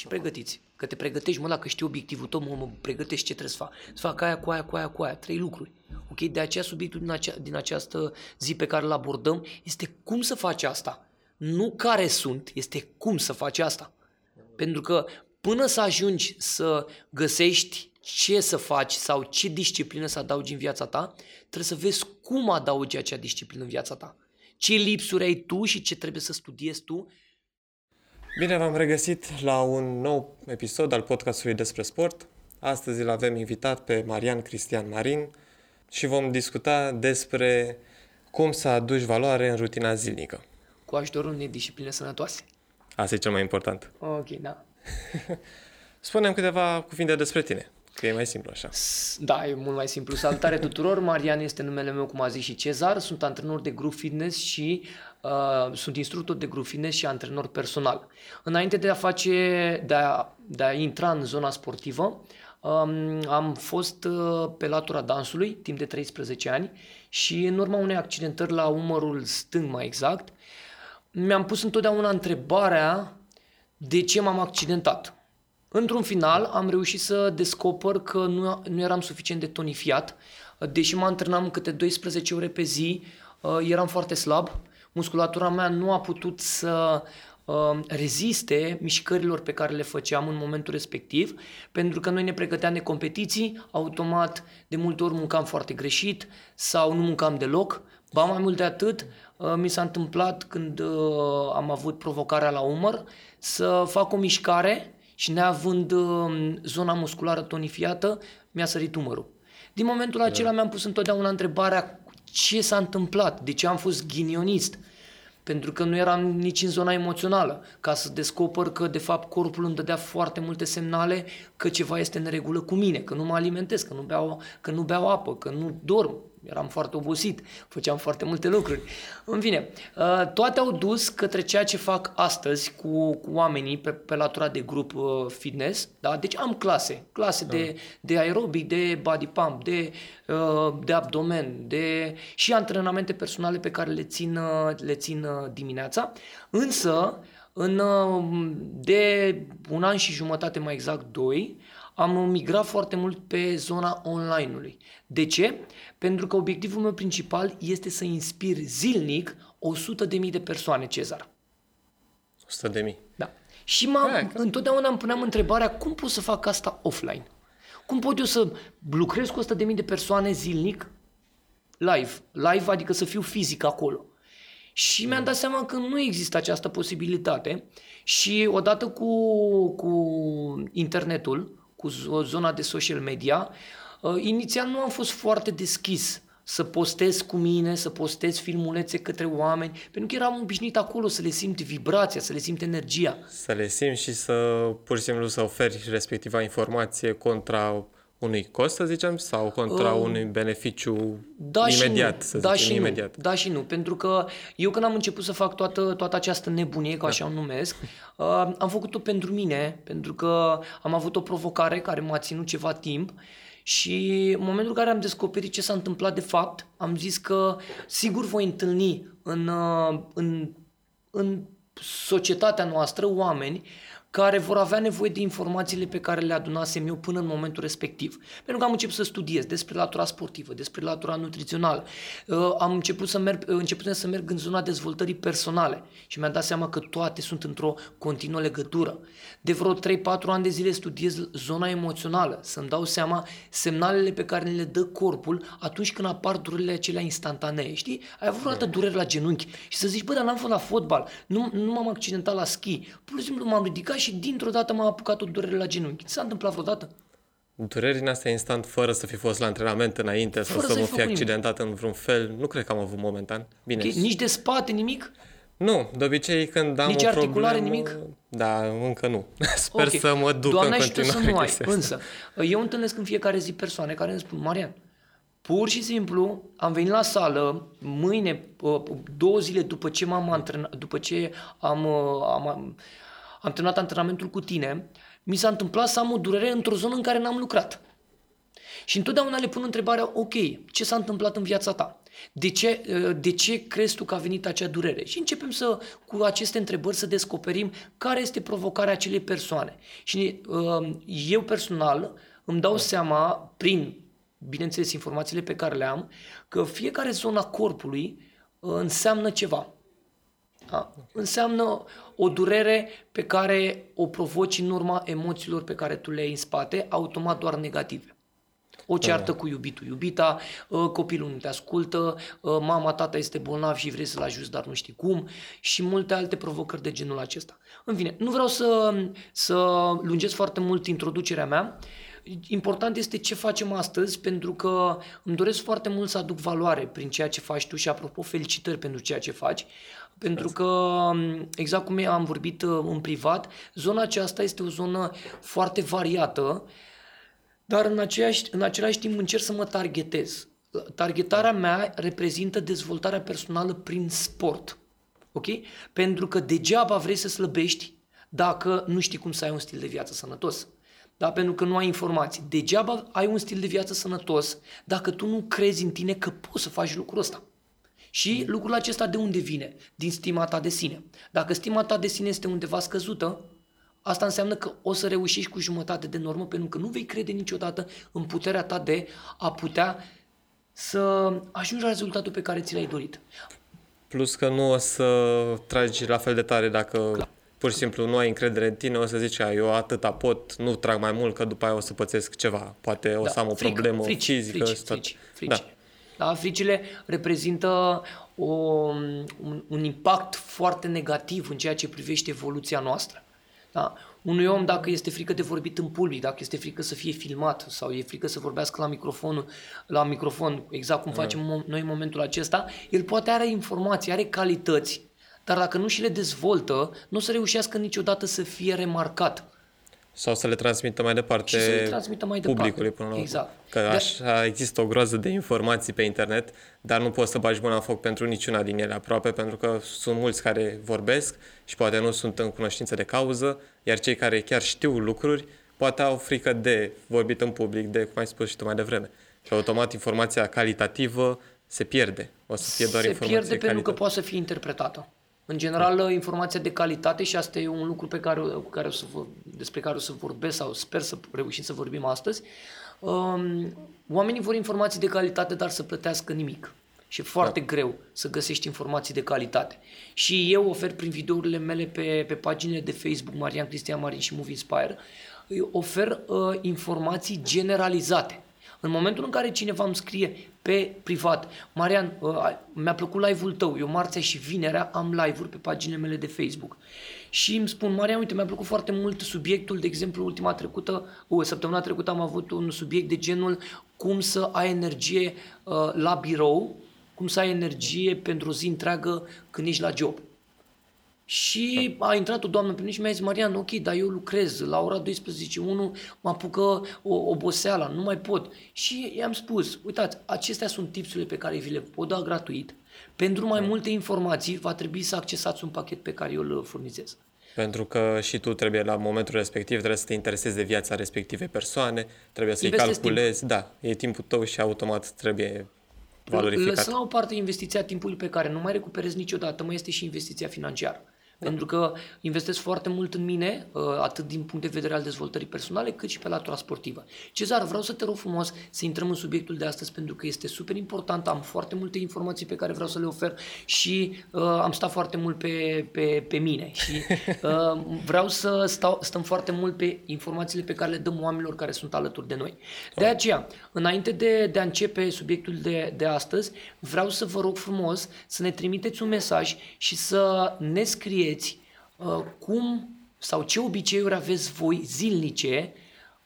și pregătiți. Că te pregătești, mă, dacă știi obiectivul tău, mă, mă pregătești ce trebuie să fac. Să fac aia, cu aia, cu aia, cu aia. Trei lucruri. Ok? De aceea subiectul din, acea, din această zi pe care îl abordăm este cum să faci asta. Nu care sunt, este cum să faci asta. Pentru că până să ajungi să găsești ce să faci sau ce disciplină să adaugi în viața ta, trebuie să vezi cum adaugi acea disciplină în viața ta. Ce lipsuri ai tu și ce trebuie să studiezi tu. Bine v-am regăsit la un nou episod al podcastului despre sport. Astăzi îl avem invitat pe Marian Cristian Marin și vom discuta despre cum să aduci valoare în rutina zilnică. Cu ajutorul unei discipline sănătoase. Asta e cel mai important. Ok, da. Spunem câteva cuvinte despre tine, că e mai simplu așa. Da, e mult mai simplu. Salutare tuturor, Marian este numele meu, cum a zis și Cezar. Sunt antrenor de grup fitness și uh, sunt instructor de grup fitness și antrenor personal. Înainte de a face, de a, de a intra în zona sportivă, um, am fost uh, pe latura dansului timp de 13 ani și în urma unei accidentări la umărul stâng mai exact, mi-am pus întotdeauna întrebarea de ce m-am accidentat. Într-un final am reușit să descoper că nu, nu eram suficient de tonifiat, deși mă antrenam câte 12 ore pe zi, uh, eram foarte slab, musculatura mea nu a putut să uh, reziste mișcărilor pe care le făceam în momentul respectiv, pentru că noi ne pregăteam de competiții, automat de multe ori muncam foarte greșit sau nu muncam deloc, ba mai mult de atât, uh, mi s-a întâmplat când am avut provocarea la umăr să fac o mișcare și neavând uh, zona musculară tonifiată, mi-a sărit umărul. Din momentul acela mi-am pus întotdeauna întrebarea ce s-a întâmplat, de ce am fost ghinionist, pentru că nu eram nici în zona emoțională, ca să descoper că de fapt corpul îmi dădea foarte multe semnale că ceva este în regulă cu mine, că nu mă alimentez, că nu beau, că nu beau apă, că nu dorm, eram foarte obosit, făceam foarte multe lucruri. În fine, uh, toate au dus către ceea ce fac astăzi cu, cu oamenii pe, pe latura de grup uh, fitness. Da? Deci am clase, clase da. de, de aerobic, de body pump, de, uh, de abdomen, de și antrenamente personale pe care le țin, le țin dimineața. Însă, în, de un an și jumătate, mai exact doi, am migrat foarte mult pe zona online-ului. De ce? Pentru că obiectivul meu principal este să inspir zilnic 100.000 de persoane, Cezar. 100.000? Da. Și mă, întotdeauna îmi puneam întrebarea cum pot să fac asta offline? Cum pot eu să lucrez cu 100.000 de persoane zilnic live? Live adică să fiu fizic acolo. Și mi-am dat seama că nu există această posibilitate și odată cu, cu internetul, cu zona de social media, uh, inițial nu am fost foarte deschis să postez cu mine, să postez filmulețe către oameni, pentru că eram obișnuit acolo să le simt vibrația, să le simt energia. Să le simți și să pur și simplu să oferi respectiva informație contra unui cost, să zicem, sau contra uh, unui beneficiu da imediat, și să da zicem, și imediat? Nu, da și nu, pentru că eu când am început să fac toată, toată această nebunie, ca da. așa o numesc, uh, am făcut-o pentru mine, pentru că am avut o provocare care m-a ținut ceva timp și în momentul în care am descoperit ce s-a întâmplat de fapt, am zis că sigur voi întâlni în, uh, în, în societatea noastră oameni care vor avea nevoie de informațiile pe care le adunasem eu până în momentul respectiv. Pentru că am început să studiez despre latura sportivă, despre latura nutrițională. Uh, am început să merg, uh, început să merg în zona dezvoltării personale și mi-am dat seama că toate sunt într-o continuă legătură. De vreo 3-4 ani de zile studiez zona emoțională, să-mi dau seama semnalele pe care le dă corpul atunci când apar durerile acelea instantanee. Știi? Ai avut vreodată dureri la genunchi și să zici, bă, dar n-am fost la fotbal, nu, nu m-am accidentat la schi, pur și simplu m-am ridicat și dintr-o dată m-a apucat o durere la genunchi. S-a întâmplat vreodată? Dureri din astea instant, fără să fi fost la antrenament înainte fără sau să mă fi accidentat nimic. în vreun fel, nu cred că am avut momentan. Bine. Okay. Nici de spate, nimic? Nu, de obicei când am Nici o articulare, problemă, nimic? Da, încă nu. Sper okay. să mă duc Doamne în continuare continuare. să nu ai. Însă, eu întâlnesc în fiecare zi persoane care îmi spun, Marian, Pur și simplu am venit la sală mâine, două zile după ce m-am antrenat, după ce am, am, am, am terminat antrenamentul cu tine, mi s-a întâmplat să am o durere într-o zonă în care n-am lucrat. Și întotdeauna le pun întrebarea, ok, ce s-a întâmplat în viața ta? De ce, de ce crezi tu că a venit acea durere? Și începem să, cu aceste întrebări să descoperim care este provocarea acelei persoane. Și uh, eu personal îmi dau seama, prin, bineînțeles, informațiile pe care le am, că fiecare zona corpului uh, înseamnă ceva. Da? Înseamnă o durere pe care o provoci în urma emoțiilor pe care tu le ai în spate, automat doar negative. O ceartă cu iubitul, iubita, ă, copilul nu te ascultă, ă, mama, tata este bolnav și vrei să-l ajuți, dar nu știi cum și multe alte provocări de genul acesta. În fine, nu vreau să, să lungesc foarte mult introducerea mea, Important este ce facem astăzi, pentru că îmi doresc foarte mult să aduc valoare prin ceea ce faci tu și, apropo, felicitări pentru ceea ce faci, pentru că, exact cum am vorbit ă, în privat, zona aceasta este o zonă foarte variată, dar în, aceeași, în același timp încerc să mă targetez. Targetarea mea reprezintă dezvoltarea personală prin sport. Ok? Pentru că degeaba vrei să slăbești dacă nu știi cum să ai un stil de viață sănătos. Da? Pentru că nu ai informații. Degeaba ai un stil de viață sănătos dacă tu nu crezi în tine că poți să faci lucrul ăsta. Și lucrul acesta de unde vine? Din stima ta de sine. Dacă stima ta de sine este undeva scăzută, Asta înseamnă că o să reușești cu jumătate de normă pentru că nu vei crede niciodată în puterea ta de a putea să ajungi la rezultatul pe care ți l-ai dorit. Plus că nu o să tragi la fel de tare dacă Clar. Pur și simplu nu ai încredere în tine, o să zici, eu atâta pot, nu trag mai mult, că după aia o să pățesc ceva. Poate o da. să am o frică, problemă frici, fizică. Frici, frici, frici. Da. Da, fricile reprezintă o, un, un impact foarte negativ în ceea ce privește evoluția noastră. Da? Unui om, dacă este frică de vorbit în public, dacă este frică să fie filmat sau e frică să vorbească la, microfon, la microfon, exact cum mm. facem noi în momentul acesta, el poate are informații, are calități, dar dacă nu și le dezvoltă, nu o să reușească niciodată să fie remarcat. Sau să le transmită mai departe și să le transmită mai publicului departe. până la urmă. Exact. Că așa există o groază de informații pe internet, dar nu poți să bagi mâna în foc pentru niciuna din ele aproape, pentru că sunt mulți care vorbesc și poate nu sunt în cunoștință de cauză, iar cei care chiar știu lucruri poate au frică de vorbit în public, de cum ai spus și tu mai devreme. Și automat informația calitativă se pierde. O să fie doar se informație pierde pentru calitativă. că poate să fie interpretată. În general, informația de calitate și asta e un lucru pe care, care o să vă, despre care o să vorbesc sau sper să reușim să vorbim astăzi. Um, oamenii vor informații de calitate, dar să plătească nimic. Și e foarte da. greu să găsești informații de calitate. Și eu ofer prin videourile mele pe, pe paginile de Facebook, Marian Cristian Marin și Move Inspire, ofer uh, informații generalizate. În momentul în care cineva îmi scrie pe privat, Marian, uh, mi-a plăcut live-ul tău, eu marțea și vinerea am live-uri pe paginile mele de Facebook. Și îmi spun, Marian, uite, mi-a plăcut foarte mult subiectul, de exemplu, ultima trecută, o, săptămâna trecută am avut un subiect de genul cum să ai energie uh, la birou, cum să ai energie pentru o zi întreagă când ești la job. Și a intrat o doamnă pe mine și mi-a zis, Marian, ok, dar eu lucrez, la ora 12.1 mă apucă o oboseala, nu mai pot. Și i-am spus, uitați, acestea sunt tipsurile pe care vi le pot da gratuit. Pentru mai multe informații va trebui să accesați un pachet pe care eu îl furnizez. Pentru că și tu trebuie la momentul respectiv, trebuie să te interesezi de viața respectivei persoane, trebuie să-i calculezi, timp. da, e timpul tău și automat trebuie valorificat. Lăsăm la o parte investiția timpului pe care nu mai recuperezi niciodată, mai este și investiția financiară. Da. Pentru că investesc foarte mult în mine, uh, atât din punct de vedere al dezvoltării personale, cât și pe latura sportivă. Cezar, vreau să te rog frumos să intrăm în subiectul de astăzi pentru că este super important, am foarte multe informații pe care vreau să le ofer și uh, am stat foarte mult pe, pe, pe mine și uh, vreau să stau, stăm foarte mult pe informațiile pe care le dăm oamenilor care sunt alături de noi. De aceea, înainte de, de a începe subiectul de, de astăzi, vreau să vă rog frumos să ne trimiteți un mesaj și să ne scrieți vedeți uh, cum sau ce obiceiuri aveți voi zilnice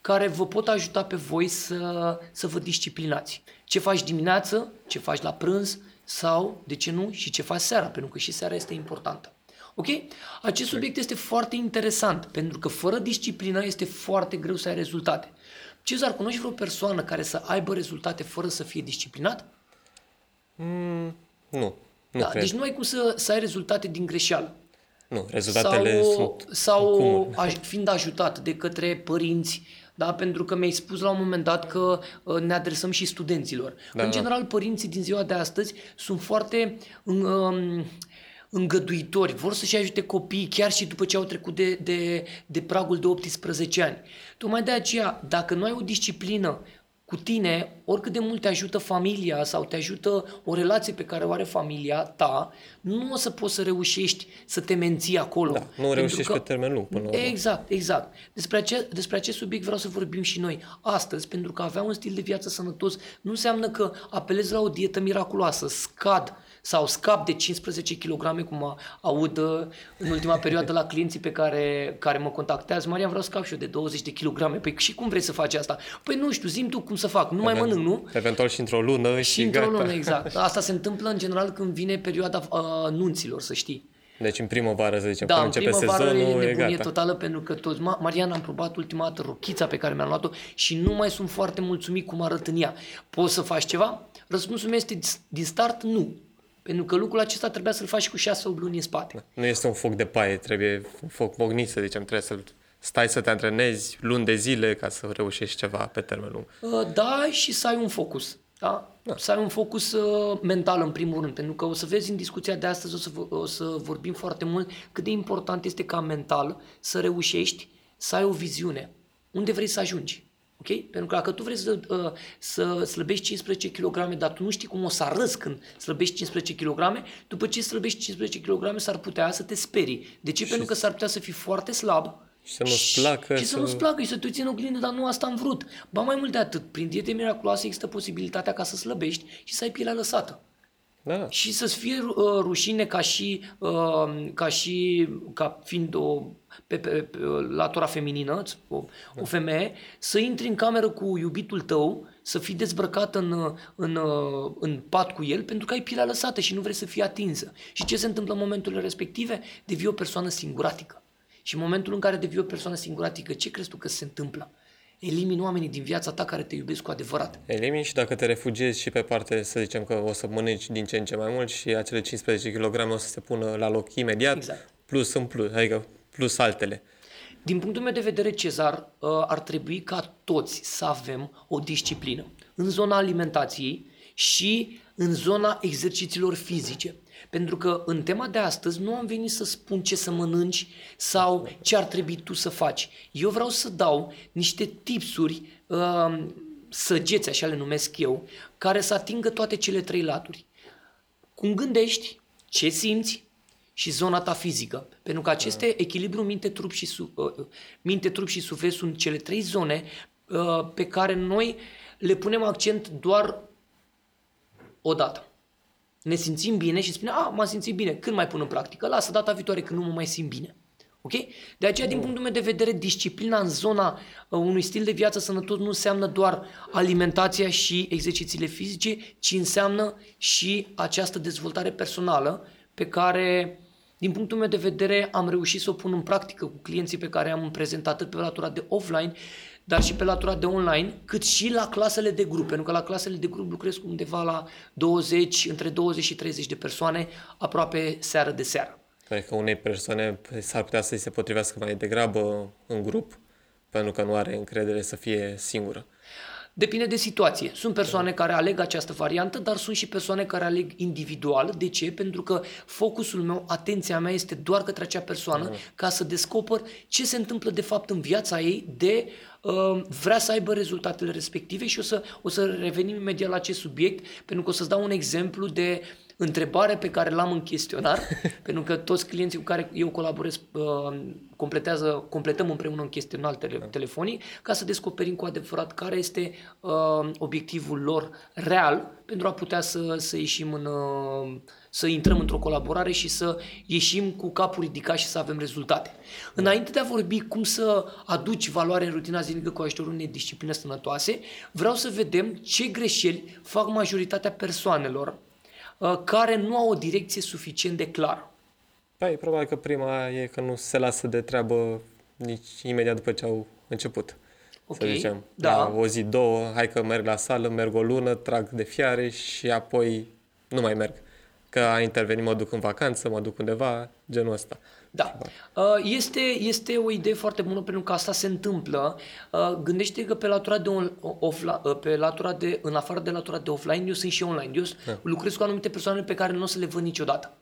care vă pot ajuta pe voi să, să vă disciplinați. Ce faci dimineață, ce faci la prânz sau, de ce nu, și ce faci seara, pentru că și seara este importantă. Ok? Acest subiect este foarte interesant, pentru că fără disciplină este foarte greu să ai rezultate. Cezar, cunoști vreo persoană care să aibă rezultate fără să fie disciplinat? Mm, nu. nu da, cred. deci nu ai cum să, să ai rezultate din greșeală. Nu, rezultatele sau, sunt Sau aj- fiind ajutat de către părinți, Da? Pentru că mi-ai spus la un moment dat că uh, ne adresăm și studenților. Da, în da. general, părinții din ziua de astăzi sunt foarte um, îngăduitori, vor să-și ajute copiii chiar și după ce au trecut de, de, de pragul de 18 ani. Tocmai de aceea, dacă nu ai o disciplină cu tine, oricât de mult te ajută familia sau te ajută o relație pe care o are familia ta, nu o să poți să reușești să te menții acolo. Da, nu Pentru reușești pe termen lung până la urmă. Exact, exact. Despre, ace- despre acest subiect vreau să vorbim și noi astăzi, pentru că avea un stil de viață sănătos nu înseamnă că apelezi la o dietă miraculoasă, scad sau scap de 15 kg, cum a- aud uh, în ultima perioadă la clienții pe care, care mă contactează. Marian, vreau să scap și eu de 20 de kg. Păi și cum vrei să faci asta? Păi nu știu, zi tu cum să fac. Nu mai mănânc, nu? Eventual și într-o lună și, Și într-o gata. lună, exact. Asta se întâmplă în general când vine perioada uh, nunților, să știi. Deci în primăvară, să zicem, Da, când în începe primăvară sezonul, e e nebunie gata. totală pentru că toți... Ma- Marian, am probat ultima dată rochița pe care mi-am luat-o și nu mai sunt foarte mulțumit cum arăt în ea. Poți să faci ceva? Răspunsul meu este din start nu. Pentru că lucrul acesta trebuia să-l faci cu 6-8 luni în spate. Nu este un foc de paie, trebuie un foc mognit, să zicem, trebuie să stai să te antrenezi luni de zile ca să reușești ceva pe termen lung. Uh, Da, și să ai un focus. Da? da. Să ai un focus uh, mental în primul rând, pentru că o să vezi în discuția de astăzi, o să, v- o să vorbim foarte mult cât de important este ca mental să reușești să ai o viziune. Unde vrei să ajungi? Ok? Pentru că dacă tu vrei să, uh, să slăbești 15 kg, dar tu nu știi cum o să arăți când slăbești 15 kg, după ce slăbești 15 kg s-ar putea să te sperii. De ce? Pentru că s-ar putea să fii foarte slab, Și să nu-ți placă, și să să- nu-ți placă și să te uiți în oglindă, dar nu asta am vrut. Ba mai mult de atât, prin diete miraculoase există posibilitatea ca să slăbești și să ai pielea lăsată. Da, Și să-ți fie uh, rușine ca și, uh, ca și ca fiind o, pe, pe, pe latura feminină, o, o femeie, să intri în cameră cu iubitul tău, să fii dezbrăcat în, în, uh, în pat cu el pentru că ai pielea lăsată și nu vrei să fii atinsă. Și ce se întâmplă în momenturile respective? Devii o persoană singuratică. Și în momentul în care devii o persoană singuratică, ce crezi tu că se întâmplă? Elimini oamenii din viața ta care te iubesc cu adevărat. elimini și dacă te refugiezi și pe parte, să zicem că o să mănânci din ce în ce mai mult și acele 15 kg o să se pună la loc imediat, Exact. plus în plus, adică plus altele. Din punctul meu de vedere, Cezar, uh, ar trebui ca toți să avem o disciplină în zona alimentației și în zona exercițiilor fizice. Pentru că în tema de astăzi nu am venit să spun ce să mănânci sau ce ar trebui tu să faci. Eu vreau să dau niște tipsuri, uh, săgeți, așa le numesc eu, care să atingă toate cele trei laturi cum gândești, ce simți și zona ta fizică. Pentru că aceste echilibru minte-trup și, su- uh, minte-trup și suflet sunt cele trei zone uh, pe care noi le punem accent doar o dată. Ne simțim bine și spunem, a, m-am simțit bine, când mai pun în practică? Lasă data viitoare când nu mă mai simt bine. Ok? De aceea, din punctul meu de vedere, disciplina în zona uh, unui stil de viață sănătos nu înseamnă doar alimentația și exercițiile fizice, ci înseamnă și această dezvoltare personală pe care, din punctul meu de vedere, am reușit să o pun în practică cu clienții pe care am prezentat atât pe latura de offline, dar și pe latura de online, cât și la clasele de grup, pentru că la clasele de grup lucrez cu undeva la 20, între 20 și 30 de persoane, aproape seară de seară. Adică unei persoane s-ar putea să-i se potrivească mai degrabă în grup, pentru că nu are încredere să fie singură. Depinde de situație. Sunt persoane care aleg această variantă, dar sunt și persoane care aleg individual. De ce? Pentru că focusul meu, atenția mea este doar către acea persoană ca să descoper ce se întâmplă de fapt în viața ei de uh, vrea să aibă rezultatele respective și o să, o să revenim imediat la acest subiect pentru că o să-ți dau un exemplu de întrebare pe care l-am în chestionar, pentru că toți clienții cu care eu colaborez uh, completează, completăm împreună un chestionar tele, telefonic ca să descoperim cu adevărat care este uh, obiectivul lor real pentru a putea să, să ieșim în, uh, să intrăm într-o colaborare și să ieșim cu capul ridicat și să avem rezultate. Înainte de a vorbi cum să aduci valoare în rutina zilnică cu ajutorul unei discipline sănătoase, vreau să vedem ce greșeli fac majoritatea persoanelor uh, care nu au o direcție suficient de clară. Păi, probabil că prima e că nu se lasă de treabă nici imediat după ce au început. Ok, Să zicem, da. la o zi, două, hai că merg la sală, merg o lună, trag de fiare și apoi nu mai merg. Că a intervenit, mă duc în vacanță, mă duc undeva, genul ăsta. Da. Uh, Este, este o idee foarte bună pentru că asta se întâmplă. Uh, Gândește că pe latura de on, offline, pe latura de, în afară de latura de offline, eu sunt și online. Eu Da. lucrez cu anumite persoane pe care nu o să le văd niciodată.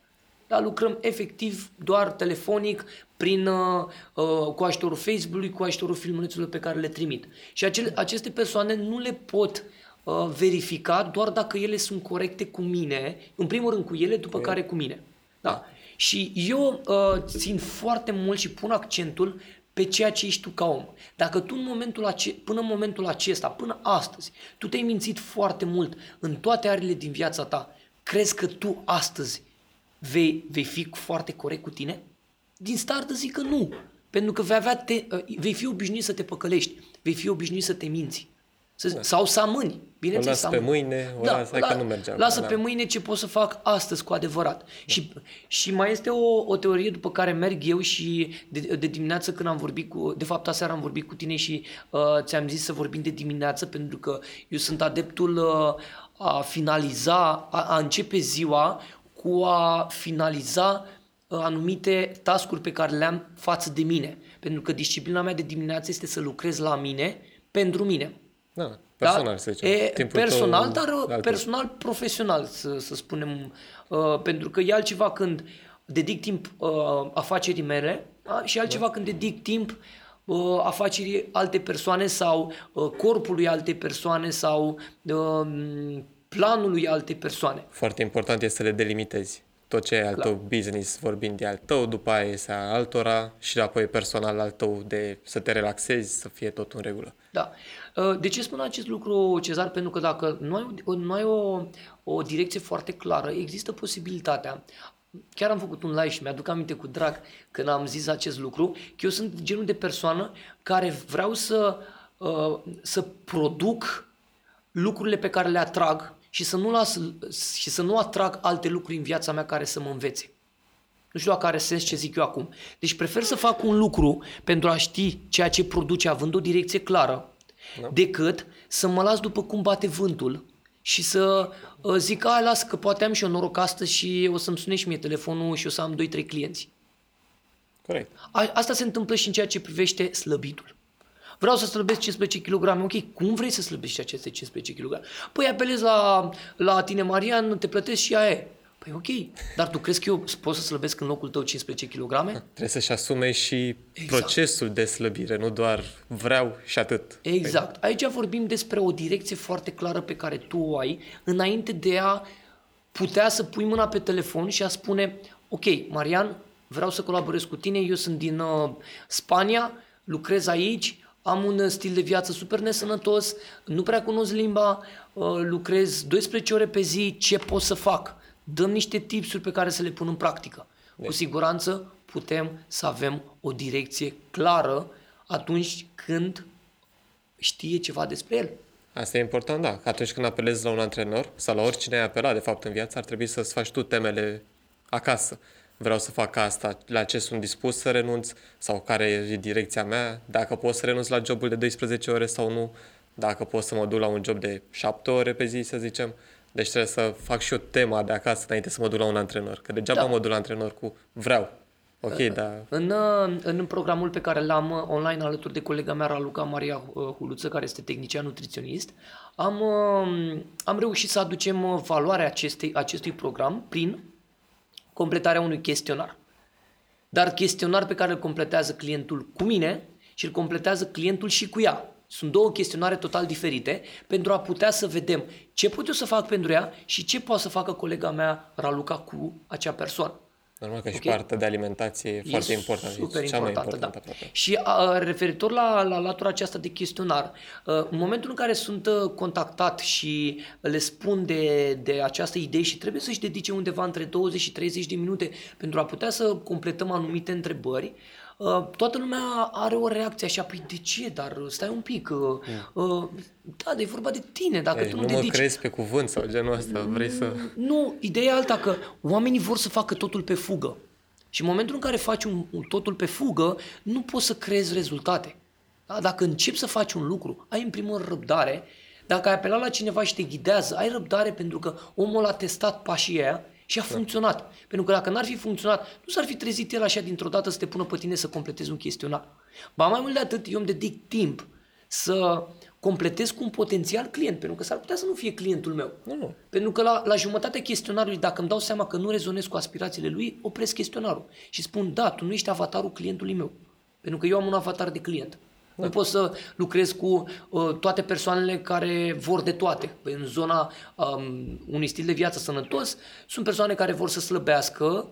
Da, lucrăm efectiv doar telefonic, prin, uh, uh, cu ajutorul Facebook-ului, cu ajutorul filmulețurilor pe care le trimit. Și acele, aceste persoane nu le pot uh, verifica doar dacă ele sunt corecte cu mine, în primul rând cu ele, după care cu mine. Da. Și eu uh, țin foarte mult și pun accentul pe ceea ce ești tu ca om. Dacă tu în momentul ace- până în momentul acesta, până astăzi, tu te-ai mințit foarte mult în toate arele din viața ta, crezi că tu astăzi vei, vei fi foarte corect cu tine? Din start zic că nu. Pentru că vei, avea te, uh, vei fi obișnuit să te păcălești, vei fi obișnuit să te minți. Să, Sau să amâni. O Bineînțeles, las să pe amâni. mâine, o las, hai că nu merge Lasă acum, pe da. mâine ce pot să fac astăzi cu adevărat. Și, și mai este o, o teorie după care merg eu și de, de dimineață când am vorbit cu, de fapt aseară am vorbit cu tine și uh, ți-am zis să vorbim de dimineață pentru că eu sunt adeptul uh, a finaliza, a, a începe ziua cu a finaliza uh, anumite tascuri pe care le am față de mine. Pentru că disciplina mea de dimineață este să lucrez la mine, pentru mine. Da, personal, să zicem. E, Timpul personal, tău dar uh, altfel. personal profesional, să, să spunem. Uh, pentru că e altceva când dedic timp uh, afacerii mele da? și altceva când dedic timp uh, afacerii alte persoane sau uh, corpului alte persoane sau uh, planului alte persoane. Foarte important este să le delimitezi. Tot ce e al Clar. tău business vorbind de al tău, după aia este al altora și apoi personal al tău de să te relaxezi, să fie tot în regulă. Da. Uh, De ce spun acest lucru, Cezar? Pentru că dacă nu ai, o- nu ai o, o direcție foarte clară, există posibilitatea Chiar am făcut un live și mi-aduc aminte cu drag când am zis acest lucru, că eu sunt genul de persoană care vreau să, uh, să produc lucrurile pe care le atrag și să nu las și să nu atrag alte lucruri în viața mea care să mă învețe. Nu știu dacă are sens ce zic eu acum. Deci prefer să fac un lucru pentru a ști ceea ce produce având o direcție clară, Da. decât să mă las după cum bate vântul și să uh, zic, a, las că poate am și eu noroc astăzi și o să-mi sune și mie telefonul și o să am 2-3 clienți. Corect. A, asta se întâmplă și în ceea ce privește slăbitul. Vreau să slăbesc 15 kg. Ok, cum vrei să slăbești aceste 15 kg? Păi apelezi la, la tine, Marian, te plătesc și aia e. Păi ok, dar tu crezi că eu pot să slăbesc în locul tău 15 kg? Trebuie să-și asume și Exact. procesul de slăbire, nu doar vreau și atât. Exact. Aici vorbim despre o direcție foarte clară pe care tu o ai înainte de a putea să pui mâna pe telefon și a spune ok, Marian, vreau să colaborez cu tine, eu sunt din uh, Spania, lucrez aici, am un uh, stil de viață super nesănătos, nu prea cunosc limba, uh, lucrez 12 ore pe zi, ce pot să fac? Dăm niște tipsuri pe care să le pun în practică. Cu siguranță putem să avem o direcție clară atunci când știe ceva despre el. Asta e important, da. Că atunci când apelezi la un antrenor sau la oricine ai apelat, de fapt, în viață, ar trebui să-ți faci tu temele acasă. Vreau să fac asta, la ce sunt dispus să renunț sau care e direcția mea, dacă pot să renunț la jobul de 12 ore sau nu, dacă pot să mă duc la un job de 7 ore pe zi, să zicem. Deci trebuie să fac și eu tema de acasă înainte să mă duc la un antrenor. Că degeaba Da. mă duc la antrenor cu vreau. Ok, dar În, uh, în programul pe care l-am uh, online alături de colega mea, Raluca Maria uh, Huluță, care este tehnician nutriționist, am, uh, am reușit să aducem uh, valoarea acestei, acestui program prin completarea unui chestionar. Dar chestionar pe care îl completează clientul cu mine și îl completează clientul și cu ea. Sunt două chestionare total diferite pentru a putea să vedem ce pot eu să fac pentru ea și ce poate să facă colega mea, Raluca, cu acea persoană. Normal că și Ok. partea de alimentație e foarte importantă. Super e cea mai importantă, importantă da. aproape. Și a, referitor la, la latura aceasta de chestionar, a, în momentul în care sunt a, contactat și le spun de, de această idee și trebuie să-și dedice undeva între 20 și 30 de minute pentru a putea să completăm anumite întrebări, a, toată lumea are o reacție așa, păi de ce, dar stai un pic, a, a, da, de e vorba de tine, dacă Deci tu nu nu mă dedici... crezi pe cuvânt sau genul ăsta, vrei să... Nu, ideea e alta că oamenii vor să facă totul pe fugă. Și în momentul în care faci un, un totul pe fugă, nu poți să creezi rezultate. Da? Dacă începi să faci un lucru, ai în primul rând răbdare. Dacă ai apelat la cineva și te ghidează, ai răbdare pentru că omul a testat pașii aia Și a funcționat. Pentru că dacă n-ar fi funcționat, nu s-ar fi trezit el așa dintr-o dată să te pună pe tine să completezi un chestionar. Ba mai mult de atât, eu îmi dedic timp să completez cu un potențial client, pentru că s-ar putea să nu fie clientul meu. Nu, nu. Pentru că la, la jumătatea chestionarului, dacă îmi dau seama că nu rezonez cu aspirațiile lui, opresc chestionarul și spun, da, tu nu ești avatarul clientului meu. Pentru că eu am un avatar de client. Da. Nu pot să lucrez cu uh, toate persoanele care vor de toate. Păi în zona um, unui stil de viață sănătos, sunt persoane care vor să slăbească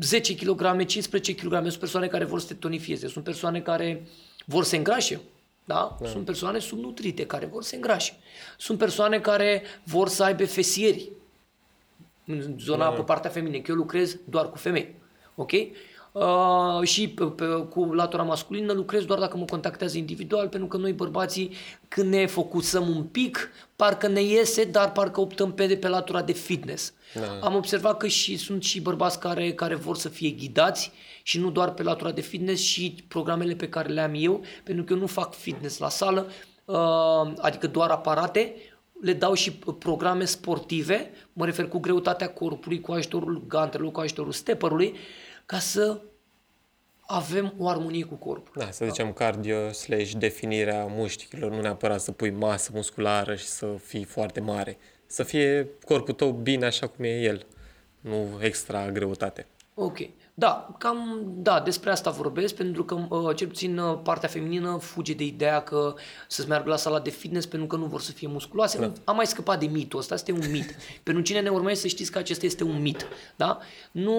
10 kg, 15 kg, sunt persoane care vor să te tonifieze, sunt persoane care vor să îngrașe, da? da? Sunt persoane subnutrite care vor să îngrașe. Sunt persoane care vor să aibă fesieri în zona da. pe partea feminină, că eu lucrez doar cu femei. Ok? Uh, și pe, pe, cu latura masculină lucrez doar dacă mă contactează individual, pentru că noi bărbații, când ne focusăm un pic, parcă ne iese, dar parcă optăm pe, pe latura de fitness. Da. Am observat că și sunt și bărbați care, care vor să fie ghidați și nu doar pe latura de fitness și programele pe care le am eu, pentru că eu nu fac fitness la sală, uh, adică doar aparate, le dau și programe sportive, mă refer cu greutatea corpului, cu ajutorul gantelor, cu ajutorul stepperului, ca să avem o armonie cu corpul. Da, să zicem cardio slash definirea mușchilor, nu neapărat să pui masă musculară și să fii foarte mare. Să fie corpul tău bine așa cum e el, nu extra greutate. Ok. Da, cam, da, despre asta vorbesc, pentru că uh, cel puțin uh, partea feminină fuge de ideea că să-ți meargă la sala de fitness pentru că nu vor să fie musculoase. Da. Am mai scăpat de mitul ăsta, este un mit. pentru cine ne urmează să știți că acesta este un mit. Da? Nu,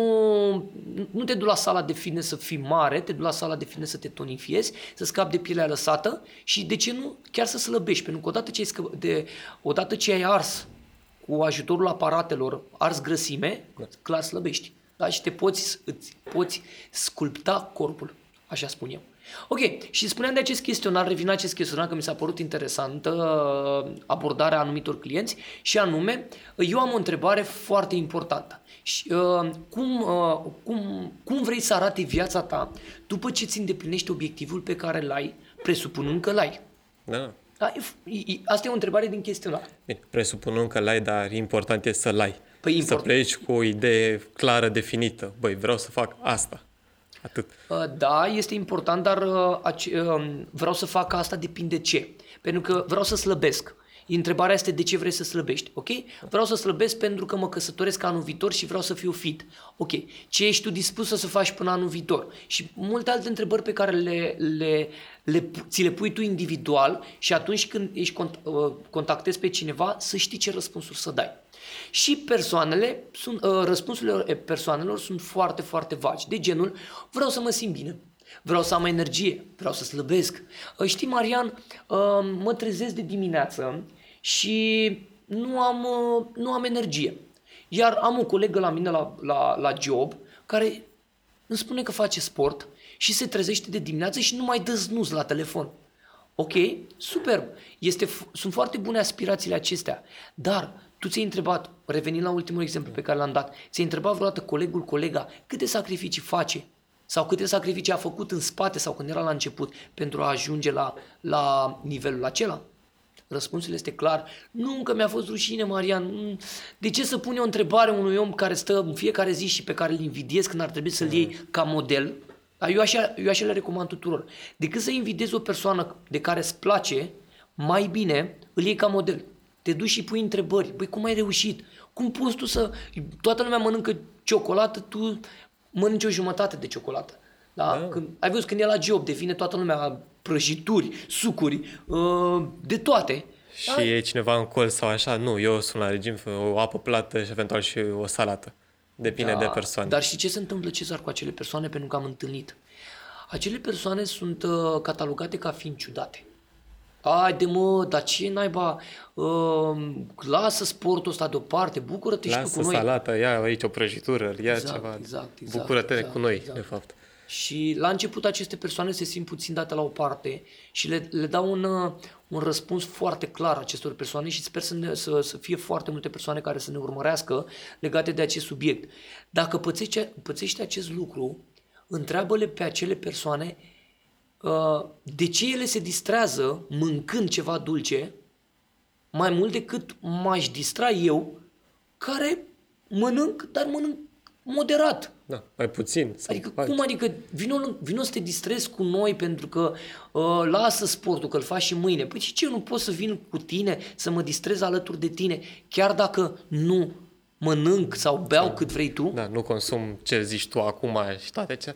nu te duci la sala de fitness să fii mare, te duci la sala de fitness să te tonifiezi, să scapi de pielea lăsată și de ce nu chiar să slăbești, pentru că odată ce ai, scăp- de, odată ce ai ars cu ajutorul aparatelor, ars grăsime, da. clar slăbești da? și te poți, îți poți sculpta corpul, așa spun eu. Ok, și spuneam de acest chestionar, revin acest chestionar că mi s-a părut interesantă uh, abordarea anumitor clienți și anume, eu am o întrebare foarte importantă. Și, uh, cum, uh, cum, cum vrei să arate viața ta după ce ți îndeplinești obiectivul pe care l-ai, presupunând că l-ai? Da. da asta e o întrebare din chestionar. Bine, presupunând că l-ai, dar important e să l-ai. Păi import... Să pleci cu o idee clară, definită. Băi, vreau să fac asta. Atât. Uh, da, este important, dar uh, um, vreau să fac asta depinde ce. Pentru că vreau să slăbesc. Întrebarea este de ce vrei să slăbești, ok? Vreau să slăbesc pentru că mă căsătoresc anul viitor și vreau să fiu fit. Ok, ce ești tu dispus să faci până anul viitor? Și multe alte întrebări pe care le, le, le, ți le pui tu individual și atunci când ești cont, uh, contactezi pe cineva să știi ce răspunsuri să dai. Și persoanele, sunt, uh, răspunsurile persoanelor sunt foarte, foarte vagi. De genul, vreau să mă simt bine, vreau să am energie, vreau să slăbesc. Uh, știi, Marian, uh, mă trezesc de dimineață și nu am, uh, nu am energie. Iar am o colegă la mine la, la, la job care îmi spune că face sport și se trezește de dimineață și nu mai dă snus la telefon. Ok, superb. Este, sunt foarte bune aspirațiile acestea. Dar tu ți-ai întrebat, revenind la ultimul exemplu pe care l-am dat, ți-ai întrebat vreodată colegul, colega, câte sacrificii face? Sau câte sacrificii a făcut în spate sau când era la început pentru a ajunge la, la nivelul acela? Răspunsul este clar. Nu, încă mi-a fost rușine, Marian. De ce să pune o întrebare unui om care stă în fiecare zi și pe care îl invidiez când ar trebui să-l iei ca model? Eu așa, eu așa le recomand tuturor. Decât să invidezi o persoană de care îți place, mai bine îl iei ca model te duci și pui întrebări. Băi, cum ai reușit? Cum poți tu să... Toată lumea mănâncă ciocolată, tu mănânci o jumătate de ciocolată. Da? da. Când, ai văzut când e la job, devine toată lumea prăjituri, sucuri, uh, de toate. Și da? e cineva în col sau așa? Nu, eu sunt la regim, o apă plată și eventual și o salată. Depinde da, de persoane. Dar și ce se întâmplă, Cezar, cu acele persoane? Pentru că am întâlnit. Acele persoane sunt uh, catalogate ca fiind ciudate. Haide mă, dar ce naiba, uh, lasă sportul ăsta deoparte, bucură-te lasă și tu cu noi. Lasă salata, ia aici o prăjitură, ia exact, ceva, exact, exact, bucură-te exact, cu noi, exact. de fapt. Și la început aceste persoane se simt puțin date la o parte și le, le dau un, uh, un răspuns foarte clar acestor persoane și sper să, ne, să, să fie foarte multe persoane care să ne urmărească legate de acest subiect. Dacă pățești, pățești acest lucru, întreabă-le pe acele persoane Uh, de ce ele se distrează mâncând ceva dulce mai mult decât m-aș distra eu, care mănânc, dar mănânc moderat. Da, mai puțin. Sau Adică mai... cum adică vino, vino să te distrezi cu noi pentru că uh, lasă sportul, că îl faci și mâine. Păi și ce, nu pot să vin cu tine, să mă distrez alături de tine, chiar dacă nu mănânc sau beau cât vrei tu? Da, nu consum ce zici tu acum și toate ce.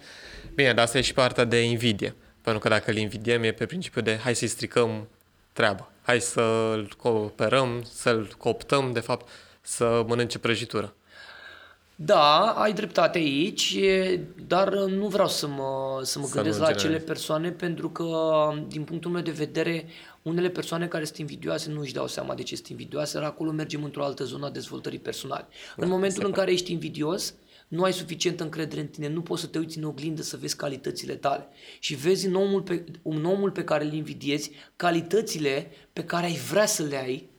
Bine, dar asta e și partea de invidie. Pentru că dacă îl invidiem e pe principiu de hai să-i stricăm treaba. Hai să-l cooperăm, să-l cooptăm, de fapt, să mănânce prăjitură. Da, ai dreptate aici, dar nu vreau să mă, să mă Să gândesc nu la generezi. acele persoane pentru că, din punctul meu de vedere, unele persoane care sunt invidioase nu își dau seama de ce sunt invidioase, dar acolo mergem într-o altă zonă a dezvoltării personale. în momentul în care ești invidios, nu ai suficientă încredere în tine, nu poți să te uiți în oglindă să vezi calitățile tale. Și vezi în omul pe, în omul pe care îl invidiezi calitățile pe care ai vrea să le ai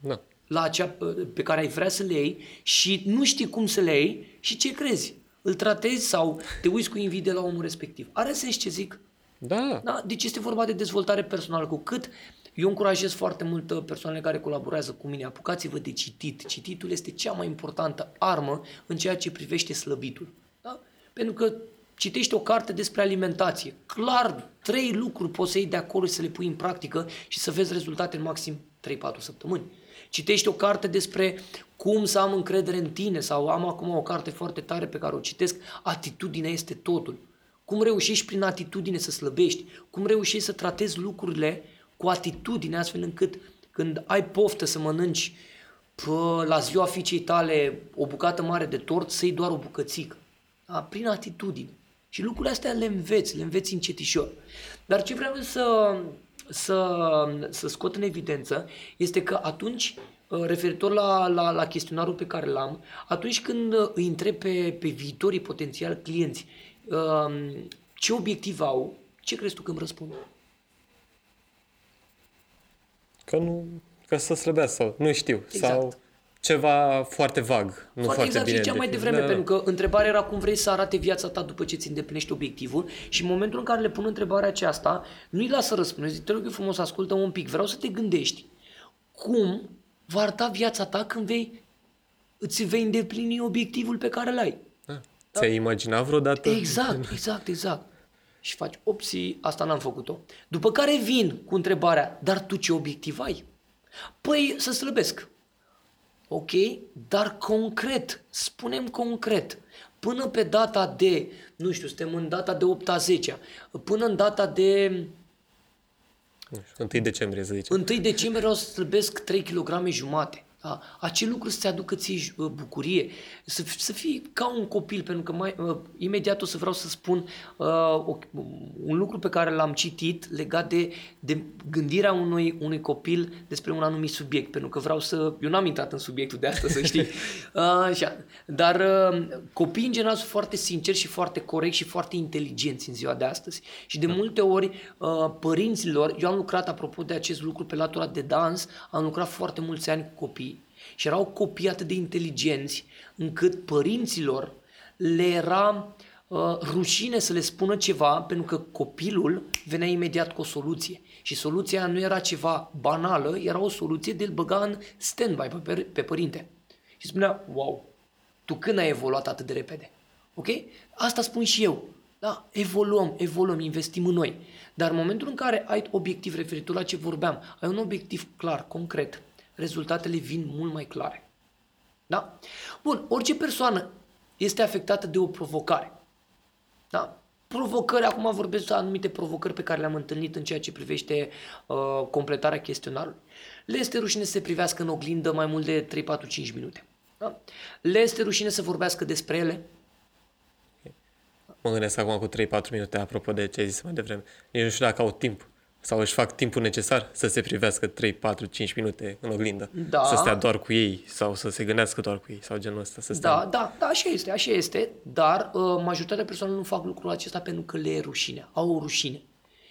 Da. la acea pe care ai vrea să le iei și nu știi cum să le iei și ce crezi? Îl tratezi sau te uiți cu invidie la omul respectiv. Are sens ce zic? Da, Da? Deci este vorba de dezvoltare personală. Cu cât eu încurajez foarte mult uh, persoanele care colaborează cu mine, apucați-vă de citit. Cititul este cea mai importantă armă în ceea ce privește slăbitul. Da? Pentru că citești o carte despre alimentație. Clar, trei lucruri poți să iei de acolo și să le pui în practică și să vezi rezultate în maxim 3-4 săptămâni. Citești o carte despre cum să am încredere în tine sau am acum o carte foarte tare pe care o citesc, atitudinea este totul. Cum reușești prin atitudine să slăbești? Cum reușești să tratezi lucrurile cu atitudine astfel încât când ai poftă să mănânci pă, la ziua fiicei tale o bucată mare de tort, să iei doar o bucățică. Da? Prin atitudine. Și lucrurile astea le înveți, le înveți încetișor. Dar ce vreau să, să, să scot în evidență este că atunci, referitor la, la, la chestionarul pe care l-am, atunci când îi întreb pe, pe viitorii potențiali clienți um, ce obiectiv au, ce crezi tu că îmi răspund? Că nu, că să slăbească sau nu știu, Exact. sau ceva foarte vag, nu foarte, Foarte exact, bine ziceam mai definit. devreme, Da, da. pentru că întrebarea era cum vrei să arate viața ta după ce ți îndeplinești obiectivul și în momentul în care le pun întrebarea aceasta, nu-i lasă răspuns, zic, te rog eu frumos, ascultă un pic, vreau să te gândești cum va arăta viața ta când vei, îți vei îndeplini obiectivul pe care l-ai. Da. Ți-ai imaginat vreodată? Exact, exact, exact. Și faci, opsi, asta n-am făcut-o. După care vin cu întrebarea, dar tu ce obiectiv ai? Păi să slăbesc. Ok, dar concret, spunem concret, până pe data de, nu știu, suntem în data de 8 a 10 până în data de Nu știu, 1 decembrie, să zicem. 1 decembrie vreau să slăbesc 3 kg jumate. Da? Acel lucru să-ți aducă ție uh, bucurie, să, f- să fii ca un copil, pentru că mai, uh, imediat o să vreau să spun uh, o, un lucru pe care l-am citit legat de, de gândirea unui, unui copil despre un anumit subiect, pentru că vreau să... Eu n-am intrat în subiectul de asta, să știi. Uh, așa. Dar uh, copiii în general sunt foarte sinceri și foarte corecți și foarte inteligenți în ziua de astăzi. Și de multe ori uh, părinților, eu am lucrat apropo de acest lucru pe latura de dans, am lucrat foarte mulți ani cu copii și erau copii atât de inteligenți încât părinților le era uh, rușine să le spună ceva pentru că copilul venea imediat cu o soluție. Și soluția nu era ceva banală, era o soluție de a-l băga în stand-by pe, pe, pe părinte. Și spunea, wow, tu când ai evoluat atât de repede? Ok? Asta spun și eu. Da, evoluăm, evoluăm, investim în noi. Dar în momentul în care ai obiectiv referitor la ce vorbeam, ai un obiectiv clar, concret, rezultatele vin mult mai clare. Da? Bun, orice persoană este afectată de o provocare. Da? Provocări, acum vorbesc de anumite provocări pe care le-am întâlnit în ceea ce privește uh, completarea chestionarului. Le este rușine să se privească în oglindă mai mult de 3, 4, 5 minute. Da? Le este rușine să vorbească despre ele. Mă gândesc acum cu 3-4 minute apropo de ce ai zis mai devreme. Nici nu știu dacă au timp sau își fac timpul necesar să se privească 3, 4, 5 minute în oglindă. Da. Să stea doar cu ei sau să se gândească doar cu ei sau genul ăsta. Să stea... Da, da, da, așa este, așa este, dar uh, majoritatea persoanelor nu fac lucrul acesta pentru că le e rușine, au o rușine.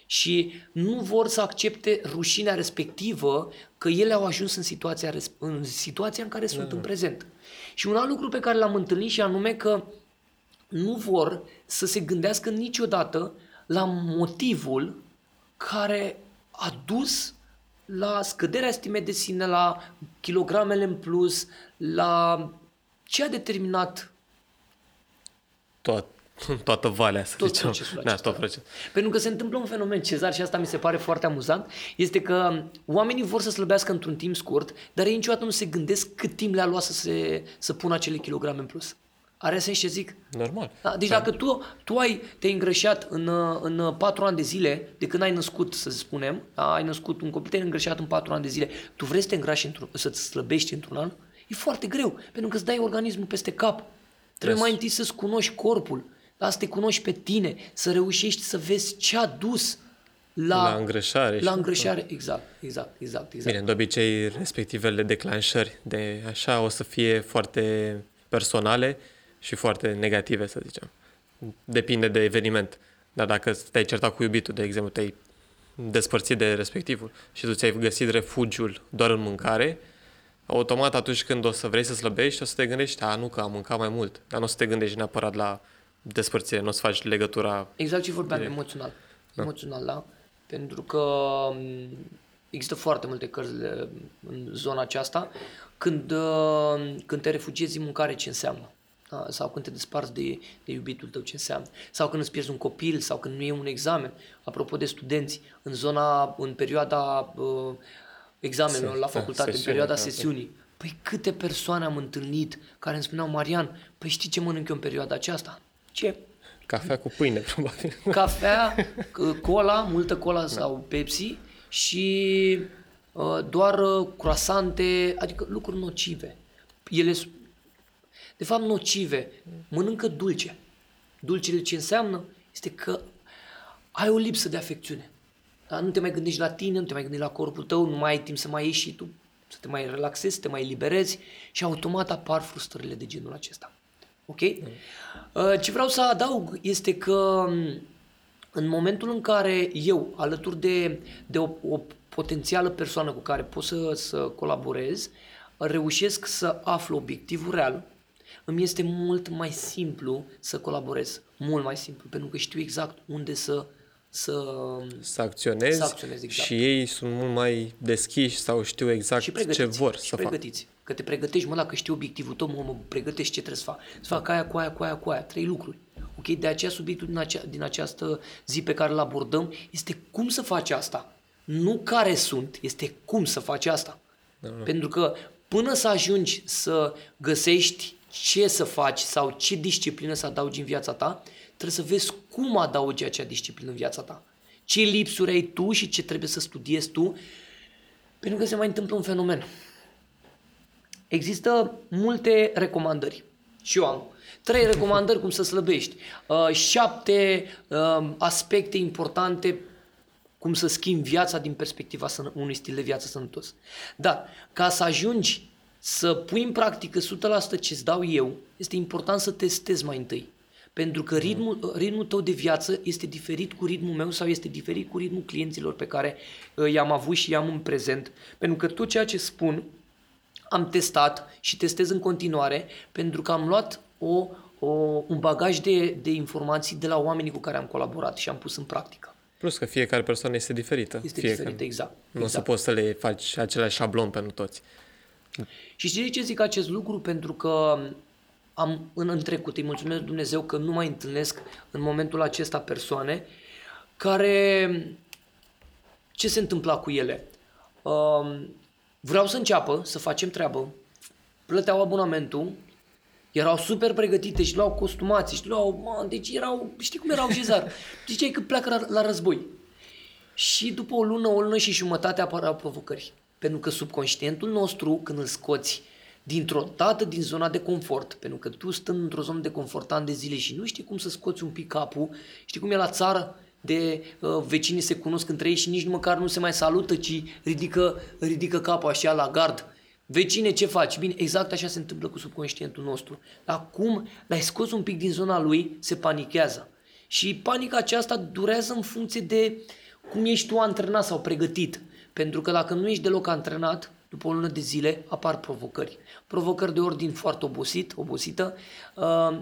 Și nu vor să accepte rușinea respectivă că ele au ajuns în situația, res- în, situația în care sunt în prezent. Și un alt lucru pe care l-am întâlnit și anume că nu vor să se gândească niciodată la motivul care a dus la scăderea stimei de sine, la kilogramele în plus, la Ce a determinat Tot, toată valea, să tot zicem. procesul da, acesta? tot procesul. Pentru că se întâmplă un fenomen, Cezar, și asta mi se pare foarte amuzant, este că oamenii vor să slăbească într-un timp scurt, dar ei niciodată nu se gândesc cât timp le-a luat să, se, să pună acele kilograme în plus. Are sens ce zic? Normal. Da? Deci dacă tu, tu ai, te-ai îngrășat în, uh, în 4 ani de zile, de când ai născut, să spunem, da? ai născut un copil, te-ai îngrășat în 4 ani de zile, tu vrei să te îngrași, într-un, să-ți slăbești într-un an? E foarte greu, pentru că îți dai organismul peste cap. Trebuie Yes. mai întâi să-ți cunoști corpul, da? să te cunoști pe tine, să reușești să vezi ce a dus la, La îngrășare și- La îngrășare, exact, exact, exact. exact. Bine, de obicei, respectivele declanșări de așa o să fie foarte personale și foarte negative, să zicem. Depinde de eveniment. Dar dacă te-ai certat cu iubitul, de exemplu, te-ai despărțit de respectivul și tu ți-ai găsit refugiul doar în mâncare, automat atunci când o să vrei să slăbești, o să te gândești, a, nu că am mâncat mai mult, dar nu o să te gândești neapărat la despărțire, nu o să faci legătura Exact ce vorbeam, Direct. emoțional. Emoțional, da? Pentru că m, există foarte multe cărți de- în zona aceasta. Când, uh, când te refugiezi în mâncare, ce înseamnă? Da? Sau când te desparți de, de iubitul tău, ce înseamnă? Sau când îți pierzi un copil, sau când nu e un examen. Apropo de studenți, în zona, în perioada uh, examenelor Se- la da, facultate, în sesiune, perioada da, da. sesiunii, Păi câte persoane am întâlnit care îmi spuneau, Marian, păi știi ce mănânc eu în perioada aceasta? Ce? cafea cu pâine, probabil. cafea, c- cola, multă cola sau Pepsi și uh, doar uh, croasante, adică lucruri nocive. Ele sunt, de fapt, nocive. Mănâncă dulce. Dulcele ce înseamnă este că ai o lipsă de afecțiune. Da? Nu te mai gândești la tine, nu te mai gândești la corpul tău, nu mai ai timp să mai ieși și tu, să te mai relaxezi, să te mai eliberezi și automat apar frustrările de genul acesta. Ok? Uh, Ce vreau să adaug este că m, în momentul în care eu, alături de, de o, o potențială persoană cu care pot să, să colaborez, reușesc să aflu obiectivul real, îmi este mult mai simplu să colaborez. Mult mai simplu, pentru că știu exact unde să, să să acționezi, Să acționezi, exact. și ei sunt mult mai deschiși sau știu exact și ce pregătiți. vor și să facă. pregătiți. Că te pregătești, mă, dacă știi obiectivul tău, mă, mă pregătești ce trebuie să fac. Să fac aia, cu aia, cu aia, cu aia. Trei lucruri. Ok? De aceea subiectul din, acea, din această zi pe care îl abordăm este cum să faci asta. Nu care sunt, este cum să faci asta. Da, Pentru că până să ajungi să găsești ce să faci sau ce disciplină să adaugi în viața ta, trebuie să vezi cum adaugi acea disciplină în viața ta. Ce lipsuri ai tu și ce trebuie să studiezi tu, pentru că se mai întâmplă un fenomen. Există multe recomandări. Și eu am. Trei recomandări cum să slăbești. Uh, șapte uh, aspecte importante cum să schimbi viața din perspectiva sănă- unui stil de viață sănătos. Dar ca să ajungi să pui în practică 100% ce îți dau eu, este important să testezi mai întâi. Pentru că ritmul, ritmul tău de viață este diferit cu ritmul meu sau este diferit cu ritmul clienților pe care uh, i-am avut și i-am în prezent. Pentru că tot ceea ce spun am testat și testez în continuare pentru că am luat o, o, un bagaj de, de informații de la oamenii cu care am colaborat și am pus în practică. Plus că fiecare persoană este diferită. Este fiecare. diferit, exact. Nu o să exact. poți să le faci același șablon pentru toți. Și știi de ce zic acest lucru? Pentru că am în, în trecut, îi mulțumesc lui Dumnezeu că nu mai întâlnesc în momentul acesta persoane care... Ce se întâmpla cu ele? Um, vreau să înceapă, să facem treabă, plăteau abonamentul, erau super pregătite și luau costumații și luau, man, deci erau, știi cum erau Cezar? Ziceai că pleacă la, la război. Și după o lună, o lună și jumătate apăreau provocări. Pentru că subconștientul nostru, când îl scoți dintr-o dată din zona de confort, pentru că tu stând într-o zonă de confort ani de zile și nu știi cum să scoți un pic capul, știi cum e la țară, de uh, vecinii se cunosc între ei și nici măcar nu se mai salută, ci ridică, ridică capul așa la gard. Vecine, ce faci? Bine, exact așa se întâmplă cu subconștientul nostru. Dar cum l-ai scos un pic din zona lui, se panichează. Și panica aceasta durează în funcție de cum ești tu antrenat sau pregătit. Pentru că dacă nu ești deloc antrenat, după o lună de zile apar provocări. Provocări de ordin foarte obosit, obosită, uh,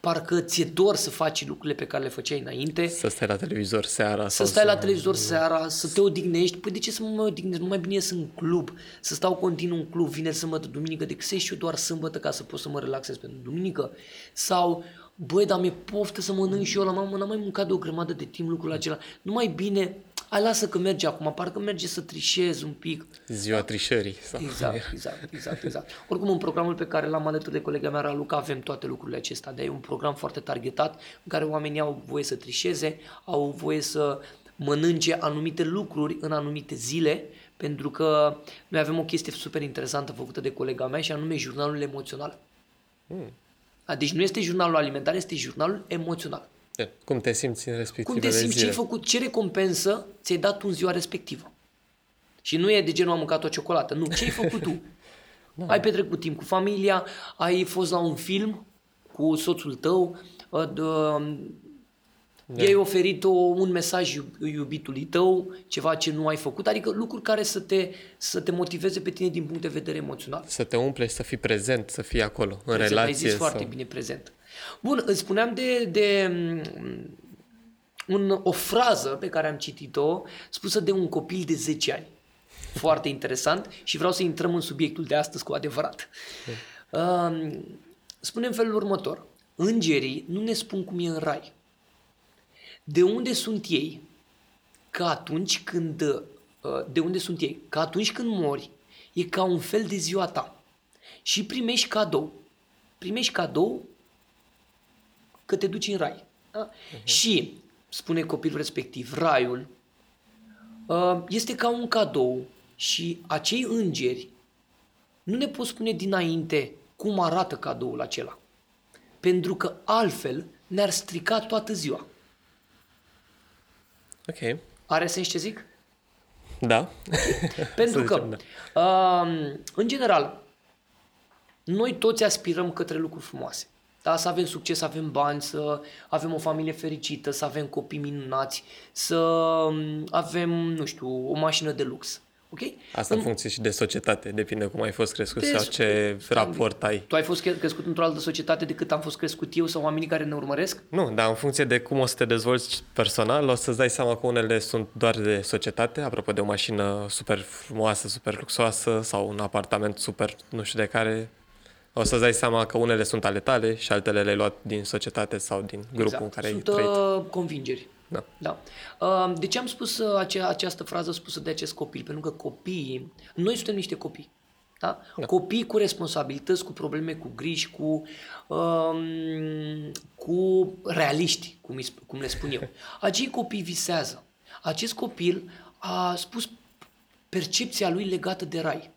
parcă ți-e dor să faci lucrurile pe care le făceai înainte, Să stai la televizor seara. să sau stai la televizor seara, să te odihnești. Păi de ce să mă mai odihnesc? Nu mai bine să în club, să stau continuu în club, vineri, sâmbătă, duminică, decât să ieși eu doar sâmbătă ca să pot să mă relaxez pentru duminică. Sau, băi, dar mi-e poftă să mănânc și eu la mamă, n-am mai mâncat de o grămadă de timp lucrul acela. Nu mai bine, ai lasă că merge acum, parcă merge să trișez un pic. Ziua trișării. Sau... Exact, exact, exact, exact. Oricum, în programul pe care l-am alături de colega mea, Raluca, avem toate lucrurile acestea. De e un program foarte targetat în care oamenii au voie să trișeze, au voie să mănânce anumite lucruri în anumite zile, pentru că noi avem o chestie super interesantă făcută de colega mea și anume jurnalul emoțional. Mm. A, Deci nu este jurnalul alimentar, este jurnalul emoțional. De, Cum te simți în Cum respectivele te simți, ce zile? ai făcut, ce recompensă ți-ai dat tu în ziua respectivă. Și nu e de genul am mâncat o ciocolată, nu, ce ai făcut tu? Ai petrecut timp cu familia, ai fost la un film cu soțul tău, uh, d- Da. i-ai oferit o, un mesaj iub- iubitului tău, ceva ce nu ai făcut, adică lucruri care să te, să te motiveze pe tine din punct de vedere emoțional. Să te umple și să fii prezent, să fii acolo, în Prezent, relație. Ai zis foarte sau... bine prezent. Bun, îți spuneam de, de mm, un, o frază pe care am citit-o, spusă de un copil de 10 ani. Foarte interesant și vreau să intrăm în subiectul de astăzi cu adevărat. Um, spune în felul următor. Îngerii nu ne spun cum e în rai. De unde sunt ei? Că atunci când... uh, De unde sunt ei? Că atunci când mori, e ca un fel de ziua ta. Și primești cadou. Primești cadou că te duci în rai. Da? Și, spune copilul respectiv, raiul uh, este ca un cadou și acei îngeri nu ne pot spune dinainte cum arată cadoul acela. Pentru că altfel ne-ar strica toată ziua. Ok. Are sens ce zic? Da. Pentru Să că, zicem, uh, în general, noi toți aspirăm către lucruri frumoase. Da? Să avem succes, să avem bani, să avem o familie fericită, să avem copii minunați, să um, avem, nu știu, o mașină de lux. Ok? Asta în funcție și de societate, depinde cum ai fost crescut De- sau ce raport ai. Tu ai fost cre- crescut într-o altă societate decât am fost crescut eu sau oamenii care ne urmăresc? Nu, dar în funcție de cum o să te dezvolți personal, o să-ți dai seama că unele sunt doar de societate, apropo de o mașină super frumoasă, super luxoasă sau un apartament super nu știu de care. O să-ți dai seama că unele sunt ale tale și altele le-ai luat din societate sau din grupul în care Sunt ai trăit. uh, convingeri. Da. Da. Uh, De ce am spus uh, acea, această frază spusă de acest copil? Pentru că copiii, noi suntem niște copii. Da? da. Copii cu responsabilități, cu probleme, cu griji, cu, um, cu realiști, cum, îi sp- cum le spun eu. Acei copii visează. Acest copil a spus percepția lui legată de rai.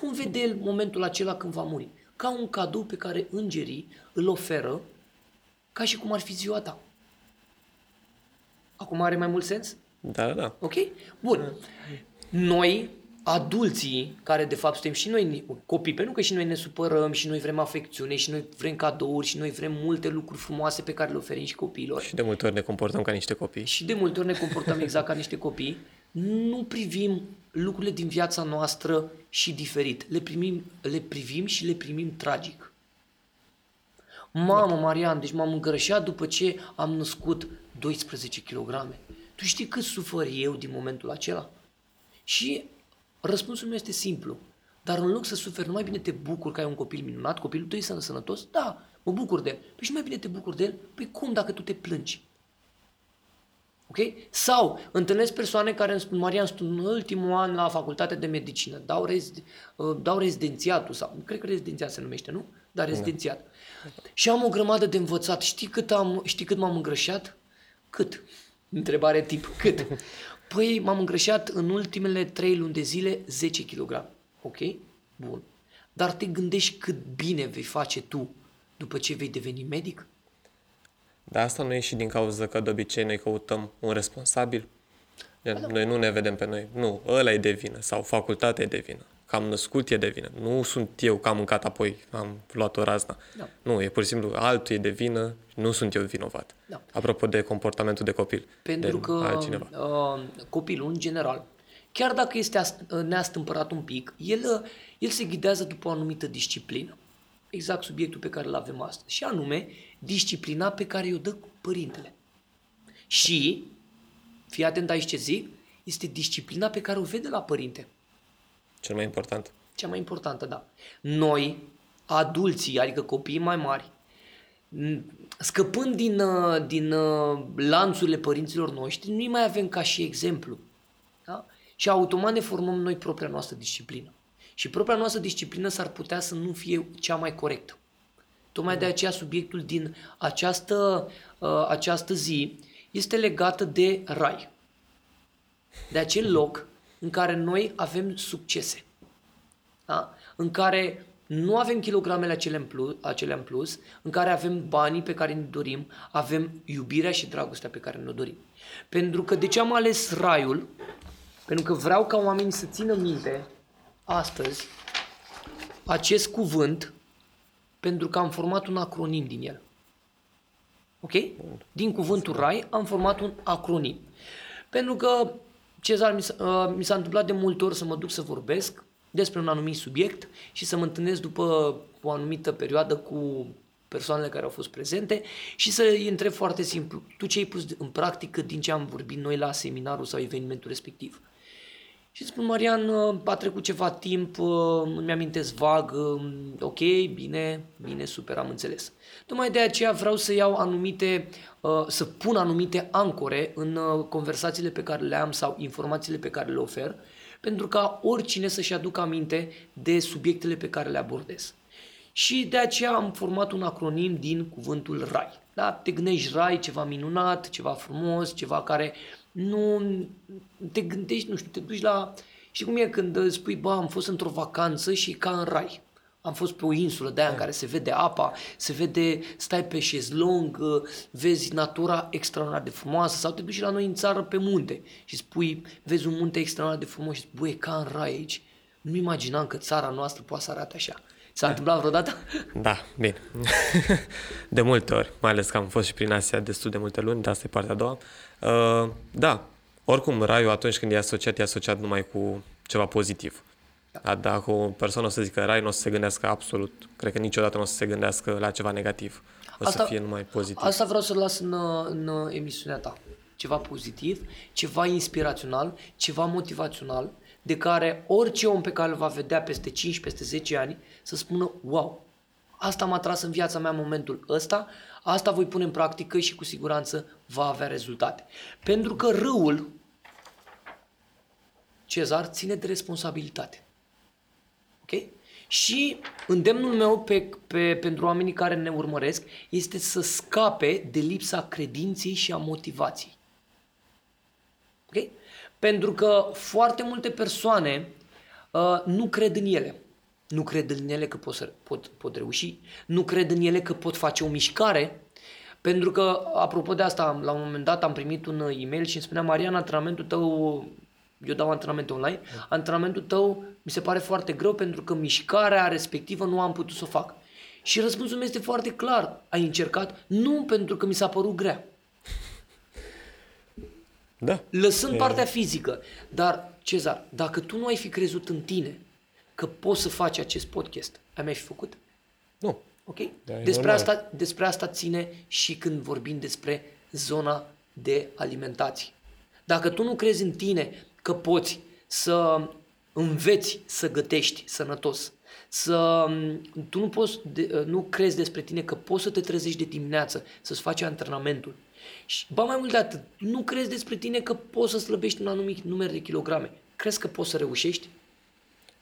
Cum vede el momentul acela când va muri? Ca un cadou pe care îngerii îl oferă ca și cum ar fi ziua ta. Acum are mai mult sens? Da, da, da. Ok? Bun. Noi, adulții, care de fapt suntem și noi copii, pentru că și noi ne supărăm, și noi vrem afecțiune, și noi vrem cadouri, și noi vrem multe lucruri frumoase pe care le oferim și copiilor. Și de multe ori ne comportăm ca niște copii. Și de multe ori ne comportăm exact ca niște copii. Nu privim lucrurile din viața noastră și diferit. Le, primim, le privim și le primim tragic. Mamă, Marian, deci m-am îngrășat după ce am născut 12 kg. Tu știi cât sufăr eu din momentul acela? Și răspunsul meu este simplu. Dar în loc să suferi, nu mai bine te bucur că ai un copil minunat, copilul tău este sănătos? Da, mă bucur de el. Păi și mai bine te bucur de el? Păi cum dacă tu te plângi? Ok? Sau întâlnesc persoane care îmi spun, Marian, sunt în ultimul an la facultatea de medicină, dau, rezid, dau rezidențiatul sau, cred că rezidențiat se numește, nu? Da, rezidențiat. Și am o grămadă de învățat. Știi cât, am, știi cât m-am îngrășat? Cât? Întrebare tip. Cât? Păi m-am îngrășat în ultimele 3 luni de zile 10 kg. Ok? Bun. Dar te gândești cât bine vei face tu după ce vei deveni medic? Dar asta nu e și din cauza că de obicei noi căutăm un responsabil. Gen, Noi nu ne vedem pe noi. Nu, ăla e de vină sau facultatea e de vină. Că am născut e de vină. Nu sunt eu că am mâncat apoi, am luat o razna. Da. Nu, e pur și simplu altul e de vină, nu sunt eu vinovat. Da. Apropo de comportamentul de copil. Pentru de că altcineva. uh, copilul, în general, chiar dacă este ast- uh, neastâmpărat un pic, el, uh, el se ghidează după o anumită disciplină. Exact subiectul pe care îl avem astăzi, și anume disciplina pe care o dă părintele. Și, fii atent aici ce zic, este disciplina pe care o vede la părinte. Cel mai important. Cea mai importantă, da. Noi, adulții, adică copiii mai mari, scăpând din, uh, din uh, lanțurile părinților noștri, nu mai avem ca și exemplu. Da? Și automat ne formăm noi propria noastră disciplină. Și propria noastră disciplină s-ar putea să nu fie cea mai corectă. Tocmai de aceea subiectul din această, uh, această zi este legată de rai. De acel loc în care noi avem succese. Da? În care nu avem kilogramele acelea în, plus, acelea în plus, în care avem banii pe care ne dorim, avem iubirea și dragostea pe care ne dorim. Pentru că de ce am ales raiul? Pentru că vreau ca oamenii să țină minte astăzi acest cuvânt pentru că am format un acronim din el. Ok? Din cuvântul rai am format un acronim. Pentru că, Cezar, mi s-a, uh, mi s-a întâmplat de multe ori să mă duc să vorbesc despre un anumit subiect și să mă întâlnesc după o anumită perioadă cu persoanele care au fost prezente și să îi întreb foarte simplu, tu ce ai pus în practică din ce am vorbit noi la seminarul sau evenimentul respectiv? Și spun, Marian, a trecut ceva timp, îmi amintesc vag, ok, bine, bine, super, am înțeles. Tocmai de aceea vreau să iau anumite, să pun anumite ancore în conversațiile pe care le am sau informațiile pe care le ofer, pentru ca oricine să-și aducă aminte de subiectele pe care le abordez. Și de aceea am format un acronim din cuvântul RAI. Da? Te gândești RAI, ceva minunat, ceva frumos, ceva care nu te gândești, nu știu, te duci la... Și cum e când spui, bă, am fost într-o vacanță și ca în rai. Am fost pe o insulă de aia în care se vede apa, se vede, stai pe șezlong, vezi natura extraordinar de frumoasă sau te duci la noi în țară pe munte și spui, vezi un munte extraordinar de frumos și spui, bă, e ca în rai aici. Nu imaginam că țara noastră poate să arate așa. S-a întâmplat vreodată? Da, bine. De multe ori, mai ales că am fost și prin Asia destul de multe luni, dar asta e partea a doua. Uh, da, oricum, raiul atunci când e asociat, e asociat numai cu ceva pozitiv. Da. Dacă o persoană o să zică rai, nu o să se gândească absolut, cred că niciodată nu o să se gândească la ceva negativ. O asta, să fie numai pozitiv. Asta vreau să las în, în emisiunea ta. Ceva pozitiv, ceva inspirațional, ceva motivațional, de care orice om pe care îl va vedea peste 5, peste 10 ani, să spună, wow, asta m-a tras în viața mea în momentul ăsta, asta voi pune în practică și cu siguranță va avea rezultate. Pentru că râul, Cezar, ține de responsabilitate. Ok? Și îndemnul meu pe, pe, pentru oamenii care ne urmăresc este să scape de lipsa credinței și a motivației. Ok? Pentru că foarte multe persoane uh, nu cred în ele. Nu cred în ele că pot, să, pot, pot reuși, nu cred în ele că pot face o mișcare, pentru că, apropo de asta, la un moment dat am primit un e-mail și îmi spunea Mariana, antrenamentul tău, eu dau antrenamente online, antrenamentul tău mi se pare foarte greu pentru că mișcarea respectivă nu am putut să o fac. Și răspunsul meu este foarte clar. Ai încercat? Nu pentru că mi s-a părut grea. Da. Lăsând e... partea fizică. Dar, Cezar, dacă tu nu ai fi crezut în tine că poți să faci acest podcast, ai mai fi făcut? Nu. Ok? Da, despre, asta, despre asta ține și când vorbim despre zona de alimentație. Dacă tu nu crezi în tine că poți să înveți să gătești sănătos, să tu nu poți de, nu crezi despre tine că poți să te trezești de dimineață, să-ți faci antrenamentul. Și ba mai mult de atât, nu crezi despre tine că poți să slăbești un anumit număr de kilograme. Crezi că poți să reușești?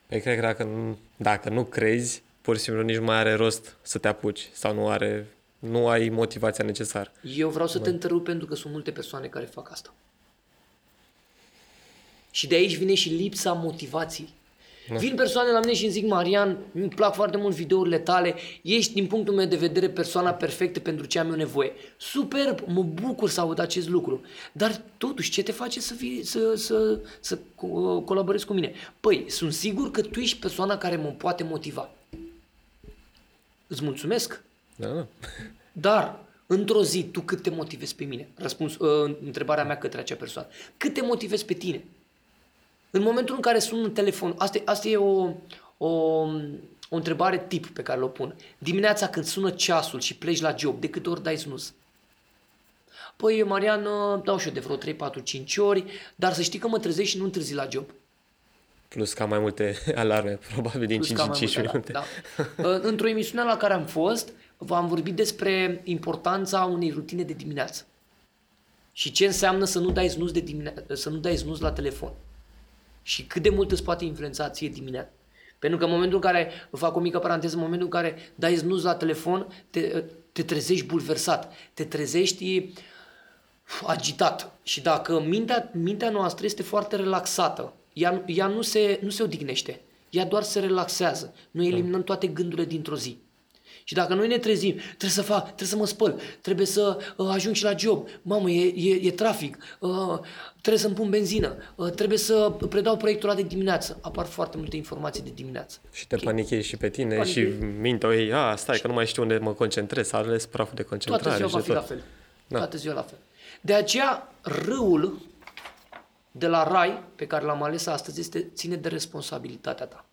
Păi cred că dacă nu, dacă nu crezi, pur și simplu nici nu mai are rost să te apuci sau nu are nu ai motivația necesară. Eu vreau să te întrerup pentru că sunt multe persoane care fac asta. Și de aici vine și lipsa motivației. Da. Vin persoane la mine și îmi zic, Marian, îmi plac foarte mult videourile tale, ești din punctul meu de vedere persoana perfectă pentru ce am eu nevoie. Superb, mă bucur să aud acest lucru. Dar totuși, ce te face să, fii, să, să, să colaborezi cu mine? Păi, sunt sigur că tu ești persoana care mă poate motiva. Îți mulțumesc. Da, da. Dar, într-o zi, tu cât te motivezi pe mine? Răspuns, uh, întrebarea mea către acea persoană. Cât te motivezi pe tine? În momentul în care sun un telefon, asta, asta e o, o, o întrebare tip pe care o pun. Dimineața când sună ceasul și pleci la job, de câte ori dai snus? Păi, Marian, dau și eu de vreo 3, 4, 5 ori, dar să știi că mă trezesc și nu întârzi la job. Plus ca mai multe alarme, probabil din Plus 5 ca în mai 5 multe, minute. Da, da. Într-o emisiune la care am fost, v-am vorbit despre importanța unei rutine de dimineață. Și ce înseamnă să nu dai snus, de dimine- să nu dai snus la telefon. Și cât de mult îți poate influența ție dimineața. Pentru că în momentul în care, fac o mică paranteză, în momentul în care dai snus la telefon, te, te trezești bulversat, te trezești agitat. Și dacă mintea, mintea noastră este foarte relaxată, ea, ea nu, se, nu se odihnește, ea doar se relaxează. Noi eliminăm toate gândurile dintr-o zi. Și dacă noi ne trezim, trebuie să fac, trebuie să mă spăl, trebuie să uh, ajung și la job, mamă, e, e, e trafic, uh, trebuie să-mi pun benzină, uh, trebuie să predau proiectul ăla de dimineață. Apar foarte multe informații de dimineață. Și te panichezi și pe tine Panichezi. și mintea ei, a, stai că nu mai știu unde mă concentrez, s-a ales praful de concentrare Toată ziua și va de fi la tot. fel. Da. Toată ziua la fel. De aceea, râul de la rai pe care l-am ales astăzi este ține de responsabilitatea ta.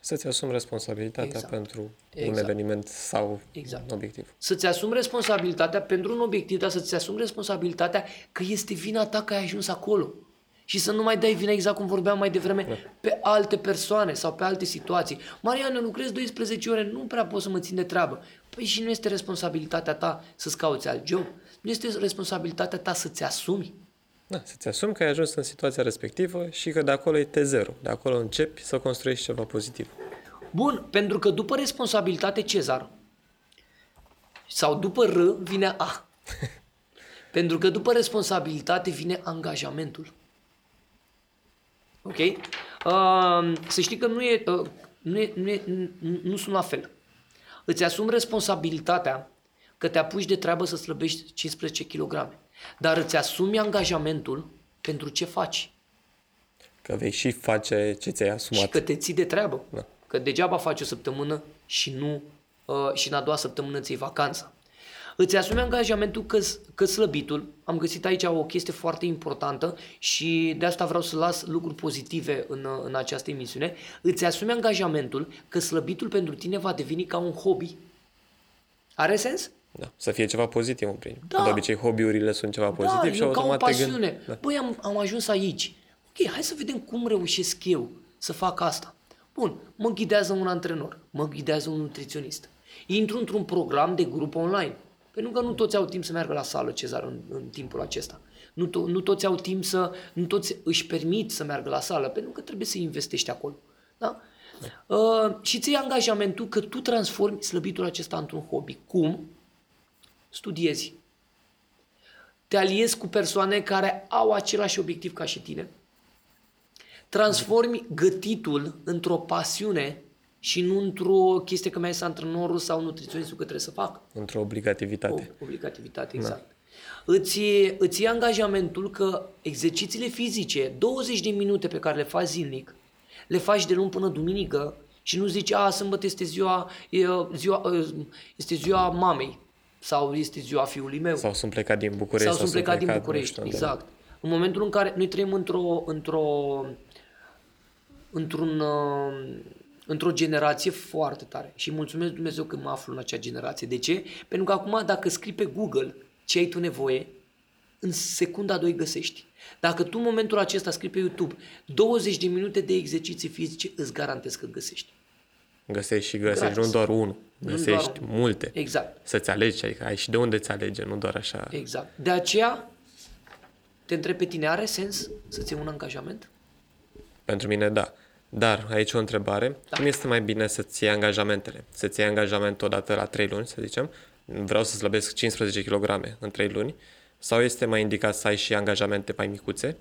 Să-ți asumi responsabilitatea Exact. pentru un Exact. eveniment sau Exact. un obiectiv. Să-ți asumi responsabilitatea pentru un obiectiv, dar să-ți asumi responsabilitatea că este vina ta că ai ajuns acolo. Și să nu mai dai vina exact cum vorbeam mai devreme Da. pe alte persoane sau pe alte situații. Marian, eu lucrez 12 ore, nu prea pot să mă țin de treabă. Păi și nu este responsabilitatea ta să-ți cauți alt job? Nu este responsabilitatea ta să-ți asumi? Da, să-ți asumi că ai ajuns în situația respectivă și că de acolo e T0. De acolo începi să construiești ceva pozitiv. Bun, pentru că după responsabilitate Cezar sau după R vine A. pentru că după responsabilitate vine angajamentul. Ok? Uh, să știi că nu, e, uh, nu, e, nu, e, nu, nu sunt la fel. Îți asumi responsabilitatea că te apuci de treabă să slăbești 15 kg. Dar îți asumi angajamentul pentru ce faci. Că vei și face ce ți-ai Și asumat. că te ții de treabă. Da. Că degeaba faci o săptămână și nu uh, și în a doua săptămână ți vacanța. Îți asumi angajamentul că, că slăbitul, am găsit aici o chestie foarte importantă și de asta vreau să las lucruri pozitive în, uh, în această emisiune, îți asumi angajamentul că slăbitul pentru tine va deveni ca un hobby. Are sens? Da. Să fie ceva pozitiv în prim. Da. De obicei, hobby-urile sunt ceva pozitiv da, și e ca o automat te pasiune. gândi... Da. Băi, am, am ajuns aici. Ok, hai să vedem cum reușesc eu să fac asta. Bun, mă ghidează un antrenor, mă ghidează un nutriționist. Intru într-un program de grup online. Pentru că nu toți au timp să meargă la sală, Cezar, în, în timpul acesta. Nu, to- nu toți au timp să, nu toți își permit să meargă la sală, pentru că trebuie să investești acolo. Da? Uh, și ți angajamentul că tu transformi slăbitul acesta într-un hobby. Cum? Studiezi, te aliezi cu persoane care au același obiectiv ca și tine, transformi gătitul într-o pasiune și nu într-o chestie că mai este antrenorul sau nutriționistul că trebuie să fac. Într-o O obligativitate. obligativitate, exact. Îți, iei- îți iei angajamentul că exercițiile fizice, 20 de minute pe care le faci zilnic, le faci de luni până duminică și nu zici, a, sâmbătă este ziua, e, ziua, este ziua mamei sau este ziua fiului meu. Sau sunt plecat din București. Sau sunt plecat din nu București, știu unde. exact. În momentul în care noi trăim într-o, într-o, într-un, uh, într-o generație foarte tare și mulțumesc Dumnezeu că mă aflu în acea generație. De ce? Pentru că acum dacă scrii pe Google ce ai tu nevoie, în secunda 2 găsești. Dacă tu în momentul acesta scrii pe YouTube 20 de minute de exerciții fizice, îți garantez că găsești. Găsești și găsești, Gratis. nu doar unul. Nu Găsești doar multe. Exact. Să-ți alegi, adică ai și de unde ți alege, nu doar așa. Exact. De aceea, te întreb pe tine, are sens să-ți iei un angajament? Pentru mine, da. Dar aici o întrebare. Da. Cum este mai bine să-ți iei angajamentele? Să-ți iei angajament odată la 3 luni, să zicem, vreau să slăbesc 15 kg în 3 luni, sau este mai indicat să ai și angajamente mai micuțe,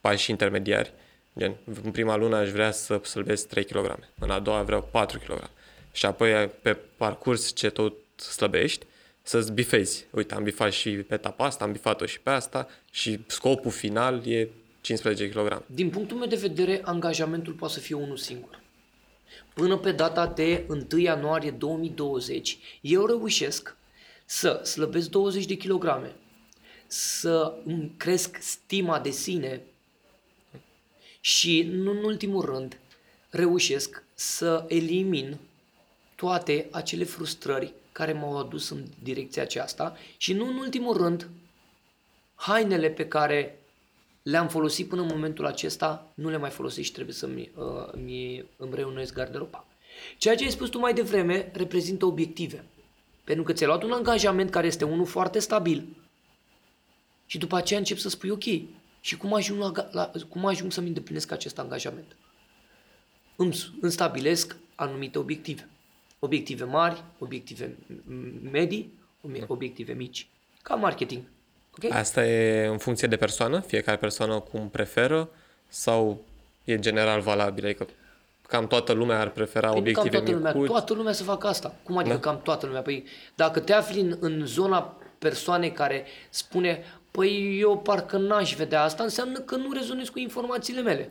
pași intermediari, gen, în prima lună aș vrea să slăbesc 3 kg, în a doua vreau 4 kg. Și apoi pe parcurs ce tot slăbești, să-ți bifezi. Uite, am bifat și pe etapa asta, am bifat-o și pe asta și scopul final e 15 kg. Din punctul meu de vedere, angajamentul poate să fie unul singur. Până pe data de 1 ianuarie 2020, eu reușesc să slăbesc 20 de kilograme, să îmi cresc stima de sine și, nu în ultimul rând, reușesc să elimin toate acele frustrări care m-au adus în direcția aceasta și nu în ultimul rând, hainele pe care le-am folosit până în momentul acesta, nu le mai folosesc și trebuie să-mi uh, mi, îmi reunuiesc garderoba. Ceea ce ai spus tu mai devreme reprezintă obiective. Pentru că ți-ai luat un angajament care este unul foarte stabil și după aceea încep să spui ok, și cum ajung, la, la, cum ajung să-mi îndeplinesc acest angajament? Îmi, îmi stabilesc anumite obiective. Obiective mari, obiective medii, obiective mici. Ca marketing. Okay? Asta e în funcție de persoană? Fiecare persoană cum preferă? Sau e general valabil? Adică cam toată lumea ar prefera păi obiective cam toată micuți? lumea, toată lumea să facă asta. Cum adică da? cam toată lumea? Păi dacă te afli în, în zona persoanei care spune păi eu parcă n-aș vedea asta, înseamnă că nu rezonez cu informațiile mele.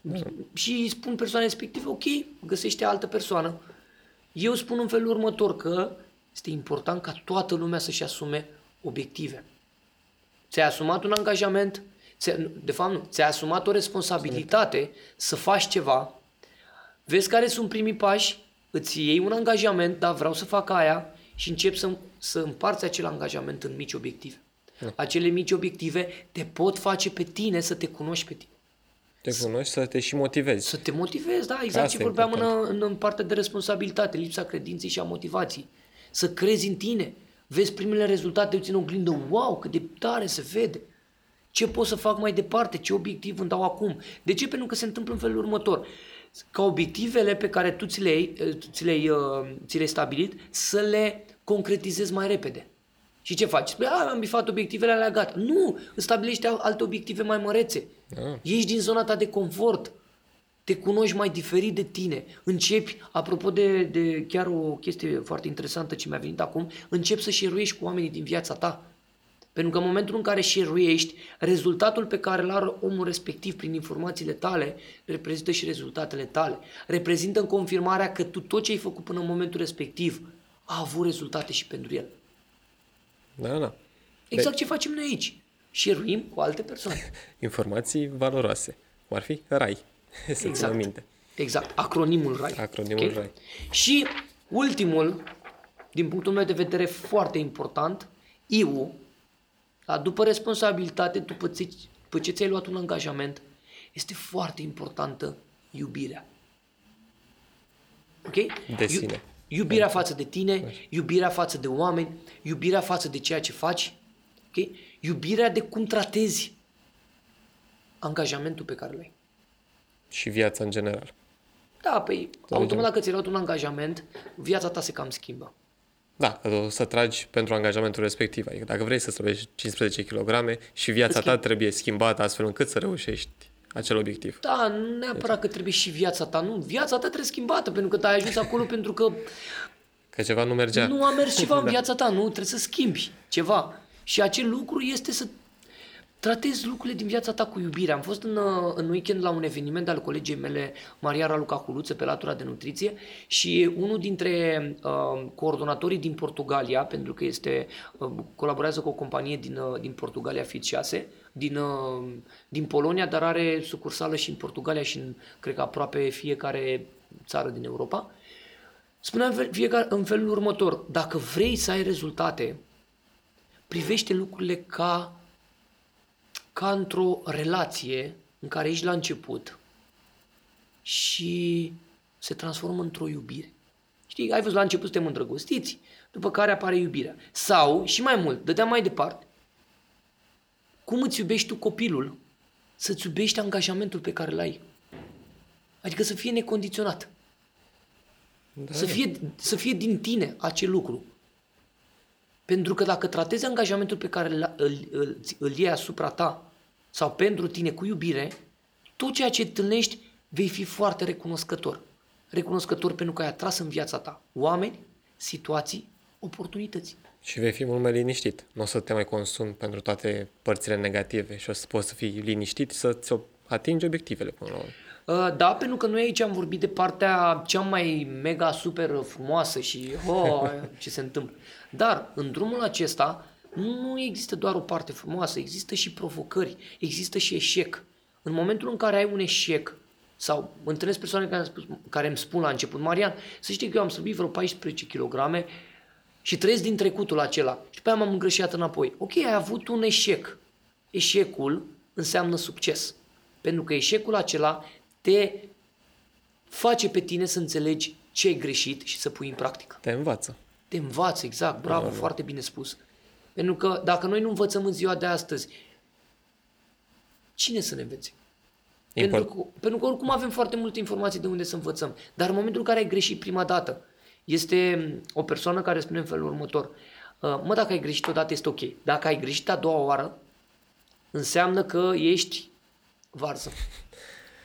Mm. Și spun persoane respective, ok, găsește altă persoană. Eu spun în felul următor că este important ca toată lumea să-și asume obiective. Ți-ai asumat un angajament, de fapt nu, ți-ai asumat o responsabilitate să faci ceva, vezi care sunt primii pași, îți iei un angajament, da, vreau să fac aia și începi să, să împarți acel angajament în mici obiective. Da. Acele mici obiective te pot face pe tine să te cunoști pe tine. Te cunoști, să te și motivezi. Să te motivezi, da, exact Asta ce vorbeam în, în, în partea de responsabilitate, lipsa credinței și a motivației. Să crezi în tine. Vezi primele rezultate, uite în oglindă, wow, cât de tare se vede. Ce pot să fac mai departe? Ce obiectiv îmi dau acum? De ce? Pentru că se întâmplă în felul următor. Ca obiectivele pe care tu ți le-ai, ți le-ai, uh, ți le-ai stabilit, să le concretizezi mai repede. Și ce faci? Spui, am bifat obiectivele alea, gata. Nu! Îți stabilești alte obiective mai mărețe. Ah. Ești din zona ta de confort. Te cunoști mai diferit de tine. Începi, apropo de, de chiar o chestie foarte interesantă ce mi-a venit acum, începi să șeruiești cu oamenii din viața ta. Pentru că în momentul în care șeruiești, rezultatul pe care îl are omul respectiv prin informațiile tale reprezintă și rezultatele tale. Reprezintă în confirmarea că tu tot ce ai făcut până în momentul respectiv a avut rezultate și pentru el. Da, da. Exact ce facem noi aici. Șeruim cu alte persoane. Informații valoroase. Cum ar fi RAI. Să exact. minte. Exact. Acronimul RAI. Acronimul okay? RAI. Și ultimul, din punctul meu de vedere foarte important, IU, da, după responsabilitate, după ce, după ce ți-ai luat un angajament, este foarte importantă iubirea. Ok? De sine. Iubirea față de tine, iubirea față de oameni, iubirea față de ceea ce faci, okay? iubirea de cum tratezi angajamentul pe care l-ai. Și viața în general. Da, păi, automat dacă ți-ai luat un angajament, viața ta se cam schimbă. Da, o să tragi pentru angajamentul respectiv. Adică dacă vrei să străbești 15 kg și viața ta trebuie schimbată astfel încât să reușești acel obiectiv. Da, nu neapărat că trebuie și viața ta, nu. Viața ta trebuie schimbată, pentru că ai ajuns acolo pentru că... Că ceva nu mergea. Nu a mers ceva în da. viața ta, nu, trebuie să schimbi ceva. Și acel lucru este să tratezi lucrurile din viața ta cu iubire. Am fost în, uh, în weekend la un eveniment al colegii mele, Maria Raluca Culuță, pe latura de nutriție și unul dintre uh, coordonatorii din Portugalia, pentru că este uh, colaborează cu o companie din, uh, din Portugalia, Fit 6, din, uh, din Polonia, dar are sucursală și în Portugalia și în, cred că aproape fiecare țară din Europa. Spunea în, fiecare, în felul următor, dacă vrei să ai rezultate, privește lucrurile ca ca într-o relație în care ești la început și se transformă într-o iubire. Știi, ai văzut la început suntem îndrăgostiți, după care apare iubirea. Sau, și mai mult, dădeam mai departe, cum îți iubești tu copilul, să-ți iubești angajamentul pe care l-ai. Adică să fie necondiționat. Da. Să, fie, să fie din tine acel lucru. Pentru că dacă tratezi angajamentul pe care îl, îl, îl, îl iei asupra ta sau pentru tine cu iubire, tot ceea ce întâlnești vei fi foarte recunoscător. Recunoscător pentru că ai atras în viața ta oameni, situații, oportunități. Și vei fi mult mai liniștit. Nu o să te mai consumi pentru toate părțile negative și o să poți să fii liniștit și să-ți atingi obiectivele până la urmă. Uh, da, pentru că noi aici am vorbit de partea cea mai mega super frumoasă și oh, ce se întâmplă. Dar în drumul acesta nu există doar o parte frumoasă, există și provocări, există și eșec. În momentul în care ai un eșec Sau întâlnesc persoane care, spus, care îmi spun la început, Marian, să știi că eu am slăbit vreo 14 kg și trăiesc din trecutul acela. Și pe aia m-am îngrășat înapoi. Ok, ai avut un eșec. Eșecul înseamnă succes. Pentru că eșecul acela te face pe tine să înțelegi ce ai greșit și să pui în practică. Te învață. Te învață, exact. Bravo, Bravo. foarte bine spus. Pentru că dacă noi nu învățăm în ziua de astăzi, cine să ne învețe? Pentru Import. că, pentru că oricum avem foarte multe informații de unde să învățăm. Dar în momentul în care ai greșit prima dată, este o persoană care spune în felul următor. "Uh, Mă, dacă ai greșit odată, este ok. Dacă ai greșit a doua oară, înseamnă că ești varză.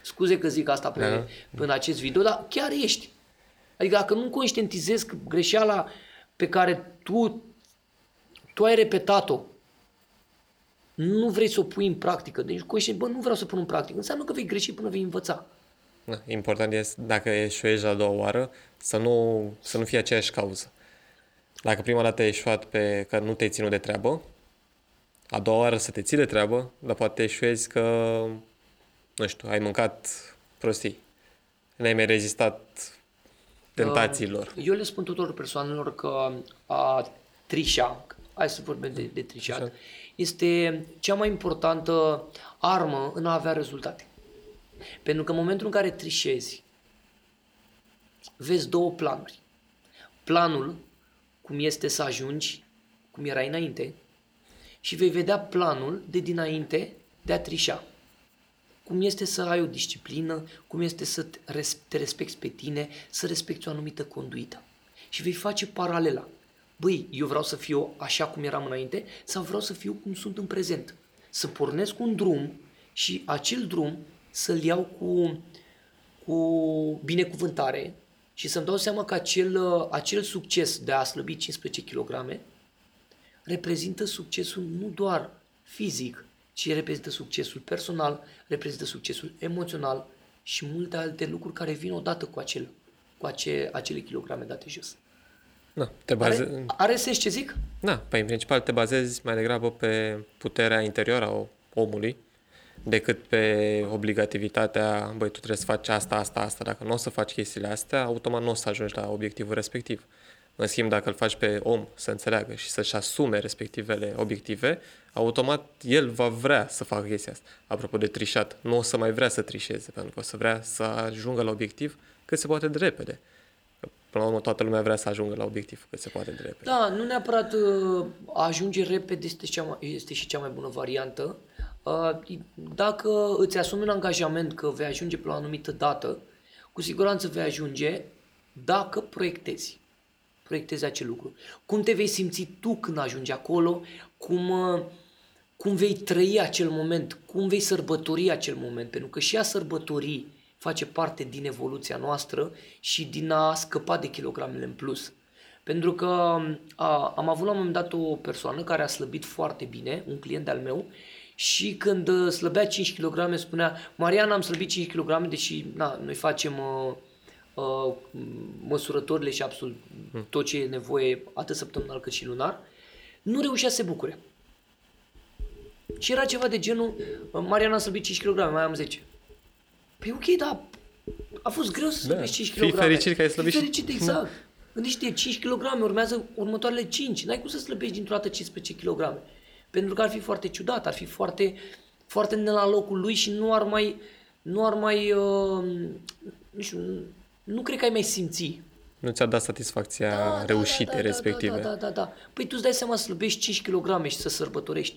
Scuze că zic asta pe, Da. pe în acest video, dar chiar ești. Adică dacă nu conștientizezi că greșeala pe care tu, tu ai repetat-o, nu vrei să o pui în practică, deci conștient, bă, nu vreau să pun în practică, înseamnă că vei greși până vei învăța. Da, important este, dacă eșuezi a doua oară, să nu, să nu fie aceeași cauză. Dacă prima dată ai eșuat pe că nu te-ai ținut de treabă, a doua oară să te ții de treabă, dar poate eșuezi că, nu știu, ai mâncat prostii. N-ai mai rezistat tentațiilor. Eu le spun tuturor persoanelor că a trișa, hai să vorbim de, de trișat, Așa. este cea mai importantă armă în a avea rezultate. Pentru că în momentul în care trișezi, vezi două planuri. Planul, cum este să ajungi, cum era înainte, și vei vedea planul de dinainte de a trișa. Cum este să ai o disciplină, cum este să te res- te respecti pe tine, să respecti o anumită conduită. Și vei face paralela. Băi, eu vreau să fiu așa cum eram înainte sau vreau să fiu cum sunt în prezent. Să pornesc un drum și acel drum să-l iau cu, cu binecuvântare și să-mi dau seama că acel, acel succes de a slăbi 15 kg reprezintă succesul nu doar fizic, ci reprezintă succesul personal, reprezintă succesul emoțional și multe alte lucruri care vin odată cu, acel, cu ace, acele kilograme date jos. Da, te Are, baze... are sens ce zic? Da, păi în principal te bazezi mai degrabă pe puterea interioară a omului decât pe obligativitatea, băi, tu trebuie să faci asta, asta, asta. Dacă nu o să faci chestiile astea, automat nu o să ajungi la obiectivul respectiv. În schimb, dacă îl faci pe om să înțeleagă și să-și asume respectivele obiective, automat el va vrea să facă chestia asta. Apropo de trișat, nu o să mai vrea să trișeze, pentru că o să vrea să ajungă la obiectiv cât se poate de repede. Până la urmă, toată lumea vrea să ajungă la obiectiv cât se poate de repede. Da, nu neapărat uh, a ajunge repede este, cea mai, este și cea mai bună variantă. Uh, dacă îți asumi un angajament că vei ajunge pe la o anumită dată, cu siguranță vei ajunge dacă proiectezi. Proiectezi acel lucru. Cum te vei simți tu când ajungi acolo, cum, uh, cum vei trăi acel moment, cum vei sărbători acel moment, pentru că și a sărbători face parte din evoluția noastră și din a scăpa de kilogramele în plus. Pentru că a, am avut la un moment dat o persoană care a slăbit foarte bine, un client al meu, și când uh, slăbea 5 kg spunea Mariana am slăbit 5 kg, deși na, noi facem uh, uh, măsurătorile și absolut tot ce e nevoie atât săptămânal cât și lunar, nu reușea să se bucure. Și era ceva de genul, Mariana a slăbit 5 kg, mai am 10. Păi ok, dar a fost greu să Da, slăbești 5 fii kg. fericit că ai slăbit Fii și- fericit, exact. Gândește 5 kg, urmează următoarele 5. N-ai cum să slăbești dintr-o dată 15 kg. Pentru că ar fi foarte ciudat, ar fi foarte, foarte ne la locul lui și nu ar mai, nu ar mai, uh, nu știu, nu, nu cred că ai mai simți. Nu ți-a dat satisfacția reușite respective. Da, da, da, da. Păi tu îți dai seama să slăbești 5 kg și să sărbătorești.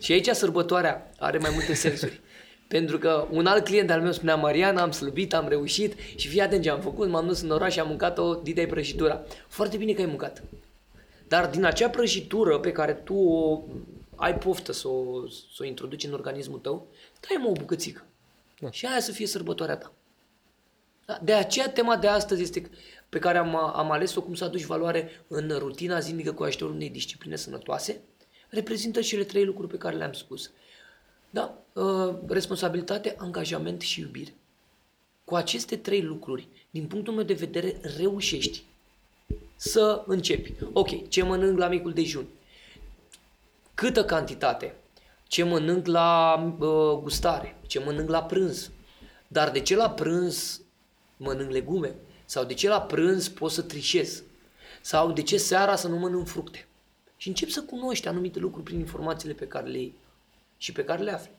Și aici sărbătoarea are mai multe sensuri. Pentru că un alt client al meu spunea, Mariana, am slăbit, am reușit și fii atent ce am făcut, m-am dus în oraș și am mâncat o dita prăjitura. Foarte bine că ai mâncat. Dar din acea prăjitură pe care tu o ai poftă să o, să o introduci în organismul tău, dai mă o bucățică. Da. Și aia să fie sărbătoarea ta. Da? De aceea tema de astăzi este pe care am, am ales-o cum să aduci valoare în rutina zilnică cu ajutorul unei discipline sănătoase, reprezintă cele trei lucruri pe care le-am spus. Da? Uh, responsabilitate, angajament și iubire. Cu aceste trei lucruri, din punctul meu de vedere, reușești să începi. Ok, ce mănânc la micul dejun? Câtă cantitate? Ce mănânc la uh, gustare? Ce mănânc la prânz? Dar de ce la prânz mănânc legume? Sau de ce la prânz pot să trișez? Sau de ce seara să nu mănânc fructe? Și încep să cunoști anumite lucruri prin informațiile pe care le iei și pe care le afli.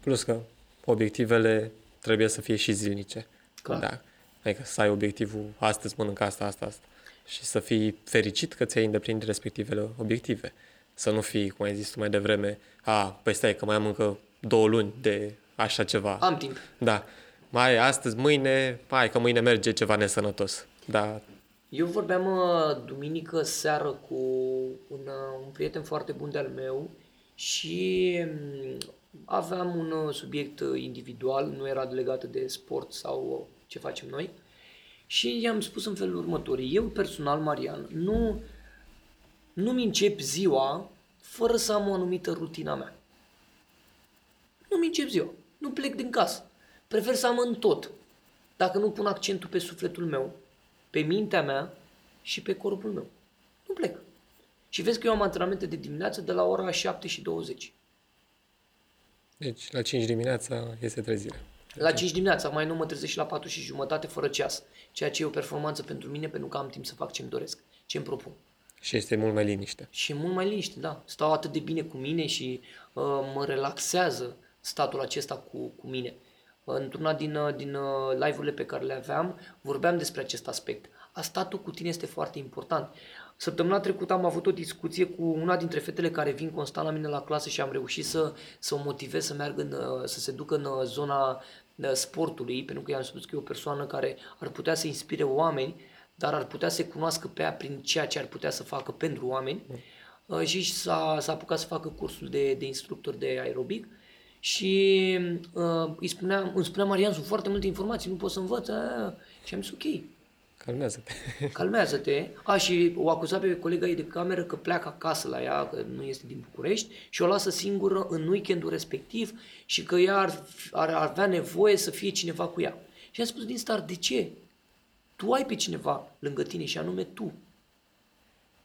Plus că obiectivele trebuie să fie și zilnice. Clar. Da. Adică să ai obiectivul astăzi mănânc asta, asta, asta. Și să fii fericit că ți-ai îndeplinit respectivele obiective. Să nu fii, cum ai zis tu mai devreme, a, păi stai că mai am încă două luni de așa ceva. Am timp. Da. Mai astăzi, mâine, hai că mâine merge ceva nesănătos. Da, Eu vorbeam uh, duminică seară cu un, uh, un prieten foarte bun de-al meu și mm, aveam un uh, subiect uh, individual, nu era legat de sport sau uh, ce facem noi. Și i-am spus în felul următor, eu personal, Marian, nu, nu-mi încep ziua fără să am o anumită rutina mea. Nu-mi încep ziua, nu plec din casă. Prefer să am în tot, dacă nu pun accentul pe sufletul meu, pe mintea mea și pe corpul meu. Nu plec. Și vezi că eu am antrenamente de dimineață de la ora 7 și 20. deci la 5 dimineața este trezire. La 5 dimineața, mai nu mă trezesc și la 4 și jumătate fără ceas. Ceea ce e o performanță pentru mine, pentru că am timp să fac ce-mi doresc, ce-mi propun. Și este mult mai liniște. Și e mult mai liniște, da. Stau atât de bine cu mine și uh, mă relaxează statul acesta cu, cu mine. Uh, într-una din, uh, din uh, live-urile pe care le aveam, vorbeam despre acest aspect. A statul cu tine este foarte important. Săptămâna trecută am avut o discuție cu una dintre fetele care vin constant la mine la clasă și am reușit să, să o motivez să meargă în, uh, să se ducă în uh, zona uh, sportului, pentru că i-am spus că e o persoană care ar putea să inspire oameni, dar ar putea să se cunoască pe ea prin ceea ce ar putea să facă pentru oameni. Uh, și s-a, s-a apucat să facă cursul de, de instructor de aerobic și uh, îi spunea, îmi spunea Marian, sunt foarte multe informații, nu pot să învăț. Uh, și am zis, ok, Calmează-te. calmează-te. A, și o acuza pe colega ei de cameră că pleacă acasă la ea, că nu este din București și o lasă singură în weekendul respectiv și că ea ar, ar avea nevoie să fie cineva cu ea. Și am spus din start, de ce? Tu ai pe cineva lângă tine și anume tu.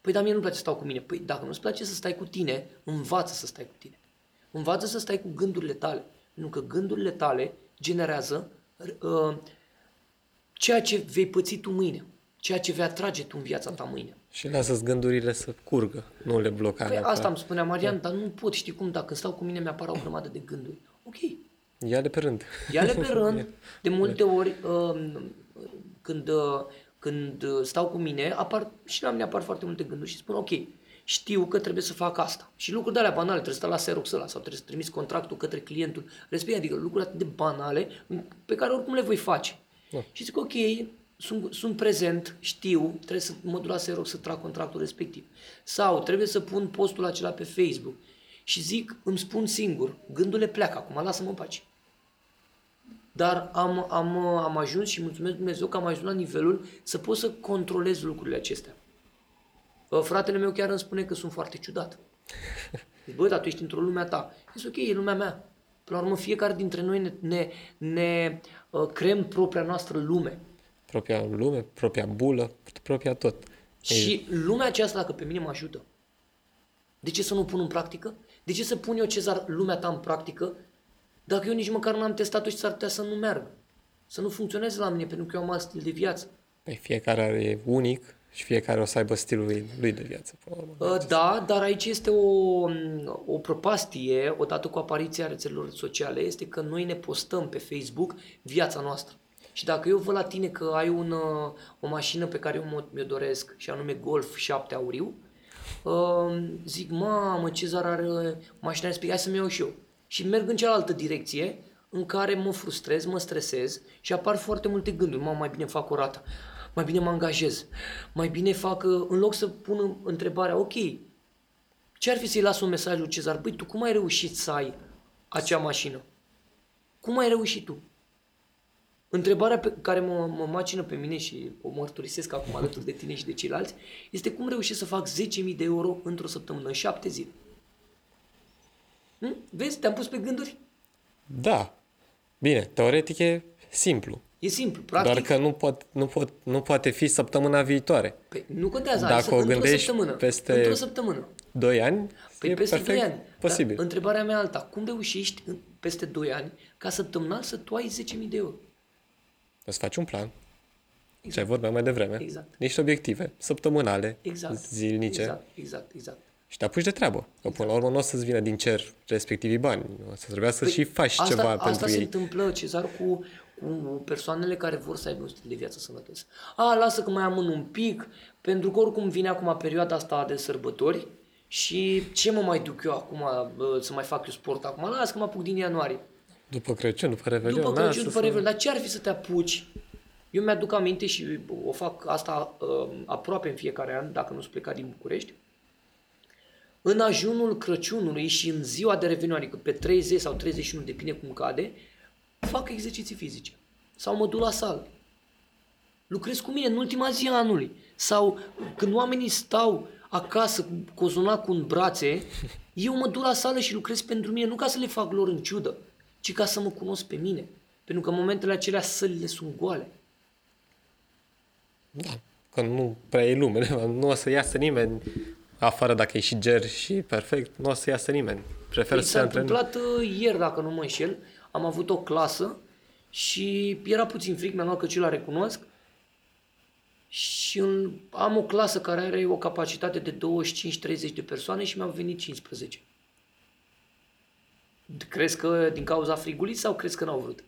Păi, dar mie nu-mi place să stau cu mine. Păi, dacă nu-ți place să stai cu tine, învață să stai cu tine. Învață să stai cu gândurile tale. Pentru că gândurile tale generează uh, ceea ce vei păți tu mâine. Ceea ce vei atrage tu în viața ta mâine. și lasă-ți gândurile să curgă, nu le bloca Păi neapărat. asta îmi spunea Marian, dar nu pot, știi cum, dacă stau cu mine mi-apar o grămadă de gânduri. Ok, Ia-le pe rând. ia-le pe rând, de multe ori um, când, uh, când uh, stau cu mine, apar, și la mine apar foarte multe gânduri și spun ok, știu că trebuie să fac asta. Și lucruri de alea banale, trebuie să stau la Xerox ăla sau trebuie să trimis contractul către clientul respectiv, adică lucruri atât de banale pe care oricum le voi face. Da. Și zic ok, sunt, sunt prezent, știu, trebuie să mă duc la Xerox să trag contractul respectiv. Sau trebuie să pun postul acela pe Facebook. Și zic, îmi spun singur, gândurile pleacă acum, lasă-mă în pace. Dar am, am, am ajuns și mulțumesc Dumnezeu că am ajuns la nivelul să pot să controlez lucrurile acestea. Uh, Fratele meu chiar îmi spune că sunt foarte ciudat. Zic, bă, dar tu ești într-o lumea ta. Zic, ok, e lumea mea. Până la urmă, fiecare dintre noi ne, ne, ne uh, creăm propria noastră lume. Propria lume, propria bulă, propria tot. Și lumea aceasta, dacă pe mine mă ajută, de ce să nu o pun în practică? De ce să pun eu, Cezar, lumea ta în practică, dacă eu nici măcar n-am testat-o și s-ar putea să nu meargă? Să nu funcționeze la mine, pentru că eu am alt stil de viață. Păi fiecare are unic și fiecare o să aibă stilul lui, lui de viață. Până la urmă. Uh, Da, dar aici este o, o propastie, odată cu apariția rețelelor sociale, este că noi ne postăm pe Facebook viața noastră. Și dacă eu văd la tine că ai un, uh, o mașină pe care eu mă- mi-o doresc, și anume Golf 7 auriu, uh, zic, mamă, Cezar are mașina respectivă, hai să-mi iau și eu. Și merg în cealaltă direcție, în care mă frustrez, mă stresez și apar foarte multe gânduri. Mă, mai bine fac o rată, mai bine mă angajez, mai bine fac, uh, în loc să pun întrebarea, ok, ce ar fi să-i las un mesaj lui Cezar? Băi, tu cum ai reușit să ai acea mașină? Cum ai reușit tu? Întrebarea pe care mă, mă macină pe mine și o mărturisesc acum alături de tine și de ceilalți este cum reușesc să fac 10.000 de euro într-o săptămână, în șapte zile. Hm? Vezi, te-am pus pe gânduri? Da. Bine, teoretic e simplu. E simplu, practic. Doar că nu, pot, nu, pot, nu poate fi săptămâna viitoare. Păi, nu contează, Dacă hai să, o într-o gândești săptămână. peste- Într-o săptămână. 2 ani Păi e peste perfect 2 ani. posibil. Dar întrebarea mea alta, cum reușești în, peste 2 ani ca săptămânal să tu ai 10.000 de euro? Îți faci un plan, Exact. ce ai vorbeam mai devreme, Exact. niște obiective săptămânale, Exact. zilnice Exact, exact, exact. Și te apuci de treabă. Că până la urmă nu o să-ți vină din cer respectivii bani, o să trebuia să și faci Păi, asta, ceva asta pentru se ei. întâmplă, Cezar, cu, cu persoanele care vor să aibă un stil de viață sănătos. A, lasă că mai amân un pic, pentru că oricum vine acum perioada asta de sărbători și ce mă mai duc eu acum bă, să mai fac eu sport acum? Lasă că mă apuc din ianuarie. După Crăciun, după Revelion, După lasă Crăciun, după să- Revelion. Dar ce ar fi să te apuci? Eu mi-aduc aminte și o fac asta uh, aproape în fiecare an, dacă nu sunt plecat din București. În ajunul Crăciunului și în ziua de Revelion, adică pe 30 sau 31, depinde cum cade, fac exerciții fizice. Sau mă duc la sală. Lucrez cu mine în ultima zi a anului. Sau când oamenii stau acasă cu cozonacul în brațe, eu mă duc la sală și lucrez pentru mine, nu ca să le fac lor în ciudă, ci ca să mă cunosc pe mine. Pentru că în momentele acelea sălile sunt goale. Da, că nu prea e lume, nu o să iasă nimeni afară dacă e și ger și perfect, nu o să iasă nimeni. Prefer Păi să se s-a antreneze. întâmplat uh, ieri, dacă nu mă înșel, am avut o clasă și era puțin fric, mi-am luat căciula, recunosc, și în, am o clasă care are o capacitate de 25-30 de persoane și mi-au venit 15. Crezi că din cauza frigului sau crezi că n-au vrut?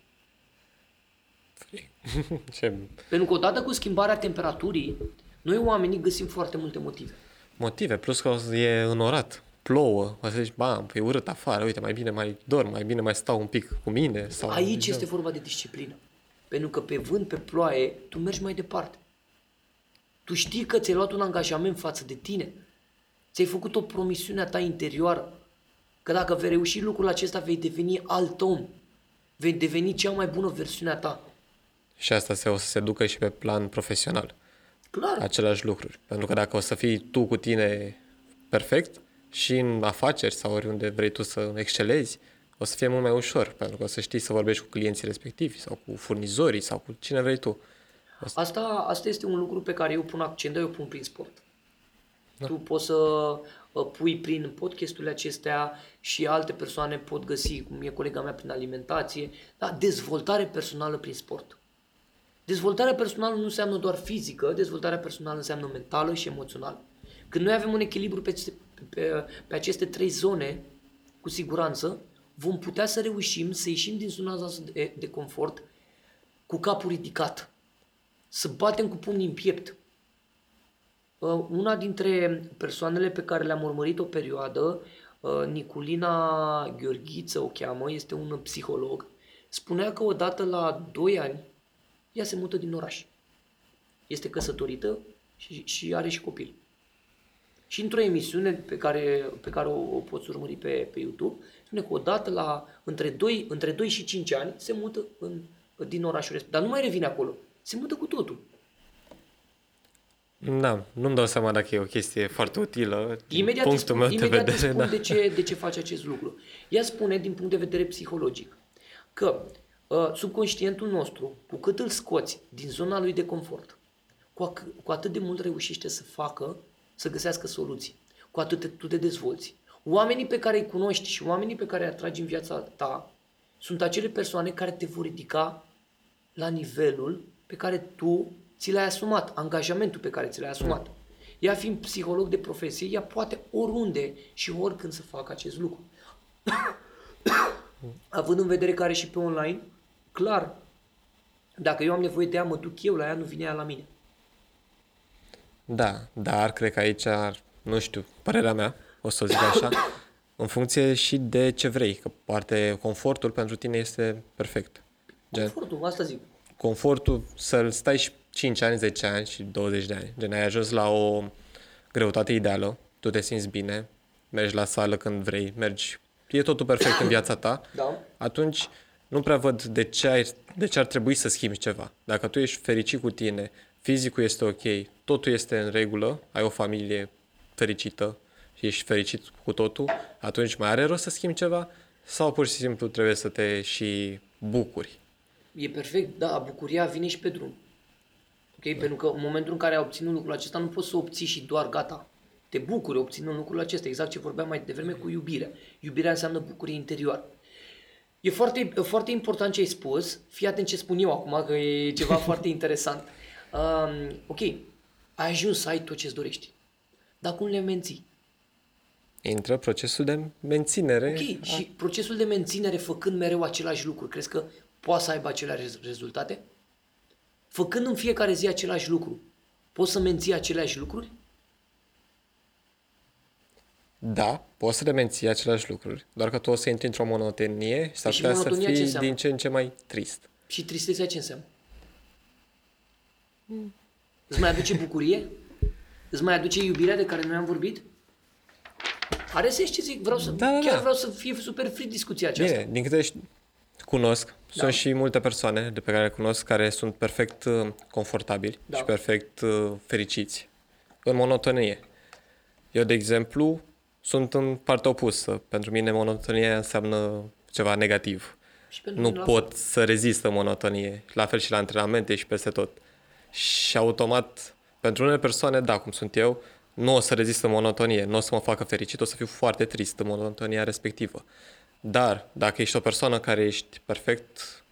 Ce Pentru că odată cu schimbarea temperaturii, noi oamenii găsim foarte multe motive. Motive, plus că e înorat, plouă, o să zici, bam, e urât afară, uite, mai bine mai dorm, mai bine mai stau un pic cu mine. Sau Aici este vorba de disciplină. Pentru că pe vânt, pe ploaie, tu mergi mai departe. Tu știi că ți-ai luat un angajament față de tine. Ți-ai făcut o promisiune a ta interioară. Că dacă vei reuși lucrul acesta, vei deveni alt om. Vei deveni cea mai bună versiune a ta. Și asta se, o să se ducă și pe plan profesional. Clar. Aceleași lucruri. Pentru că dacă o să fii tu cu tine perfect și în afaceri sau oriunde vrei tu să excelezi, o să fie mult mai ușor, pentru că o să știi să vorbești cu clienții respectivi sau cu furnizorii sau cu cine vrei tu. Asta, asta este un lucru pe care eu pun accent, dar eu pun prin sport. Da. Tu poți să uh, pui prin podcasturile acestea și alte persoane pot găsi, cum e colega mea, prin alimentație, da? dezvoltare personală prin sport. Dezvoltarea personală nu înseamnă doar fizică, dezvoltarea personală înseamnă mentală și emoțională. Când noi avem un echilibru pe, aceste- pe, pe aceste trei zone, cu siguranță, vom putea să reușim să ieșim din zona noastră de, de confort cu capul ridicat să batem cu pumnii în piept. Uh, Una dintre persoanele pe care le-am urmărit o perioadă, uh, Niculina Gheorghiță o cheamă, este un psiholog, spunea că odată la 2 ani ea se mută din oraș. Este căsătorită și, și are și copil. Și într-o emisiune pe care, pe care o, o poți urmări pe, pe YouTube, spune că odată la, între 2, între 2 și 5 ani se mută în, din orașul respectiv. Dar nu mai revine acolo. Se mută cu totul. Da, nu-mi dau seama dacă e o chestie foarte utilă din Imediat, îți punctul spun, meu de imediat îți vedere. spun Da. de, ce, de ce face acest lucru. Ea spune, din punct de vedere psihologic, că uh, subconștientul nostru, cu cât îl scoți din zona lui de confort, cu, ac- cu atât de mult reușește să facă, să găsească soluții. Cu atât te- tu te dezvolți. Oamenii pe care îi cunoști și oamenii pe care îi atragi în viața ta sunt acele persoane care te vor ridica la nivelul pe care tu ți l-ai asumat, angajamentul pe care ți l-ai asumat. Ea fiind psiholog de profesie, ea poate oriunde și oricând să facă acest lucru. Având în vedere că are și pe online, clar, dacă eu am nevoie de ea, mă duc eu la ea, nu vine ea la mine. Da, dar cred că aici, ar- nu știu, părerea mea, o să o zic așa, în funcție și de ce vrei, că poate confortul pentru tine este perfect. Gen, Confortul, asta zic. confortul să-l stai și 5 ani, 10 ani și 20 de ani. Gen, ai ajuns la o greutate ideală, tu te simți bine, mergi la sală când vrei, mergi, e totul perfect în viața ta, Da? atunci nu prea văd de ce, ai, de ce ar trebui să schimbi ceva. Dacă tu ești fericit cu tine, fizicul este ok, totul este în regulă, ai o familie fericită și ești fericit cu totul, atunci mai are rost să schimbi ceva sau pur și simplu trebuie să te și bucuri. E perfect, da, bucuria vine și pe drum. Ok? Pentru că în momentul în care ai obținut lucrul acesta, nu poți să o obții și doar gata. Te bucuri obținând lucrul acesta, exact ce vorbeam mai devreme cu iubirea. Iubirea înseamnă bucurie interioară. E foarte, foarte important ce ai spus, fii atent ce spun eu acum, că e ceva foarte interesant. Um, ok, ai ajuns să ai tot ce-ți dorești, dar cum le menții? Intră procesul de menținere. Ok, și procesul de menținere făcând mereu același lucru, crezi că poate să aibă aceleași rezultate? Făcând în fiecare zi același lucru, poți să menții aceleași lucruri? Da, poți să le menții aceleași lucruri, doar că tu o să intri într-o monotonie și s-ar Și putea să monotonia ce fii înseamnă? din ce în ce mai trist. Și tristețea ce înseamnă? Îți mai aduce bucurie? Îți mai aduce iubirea de care noi am vorbit? Are sens ce zic? Vreau să, Da, da, chiar da. vreau să fie super free discuția aceasta. Bine, din câte ș- cunosc, sunt și multe persoane de pe care le cunosc care sunt perfect uh, confortabili Da. și perfect uh, fericiți în monotonie. Eu, de exemplu, sunt în partea opusă. Pentru mine monotonia înseamnă ceva negativ. Și pentru Nu mine la pot să rezist în monotonie. La fel și la antrenamente și peste tot. Și automat, pentru unele persoane, da, cum sunt eu, nu o să rezist în monotonie, nu o să mă facă fericit, o să fiu foarte trist în monotonia respectivă. Dar, dacă ești o persoană care ești perfect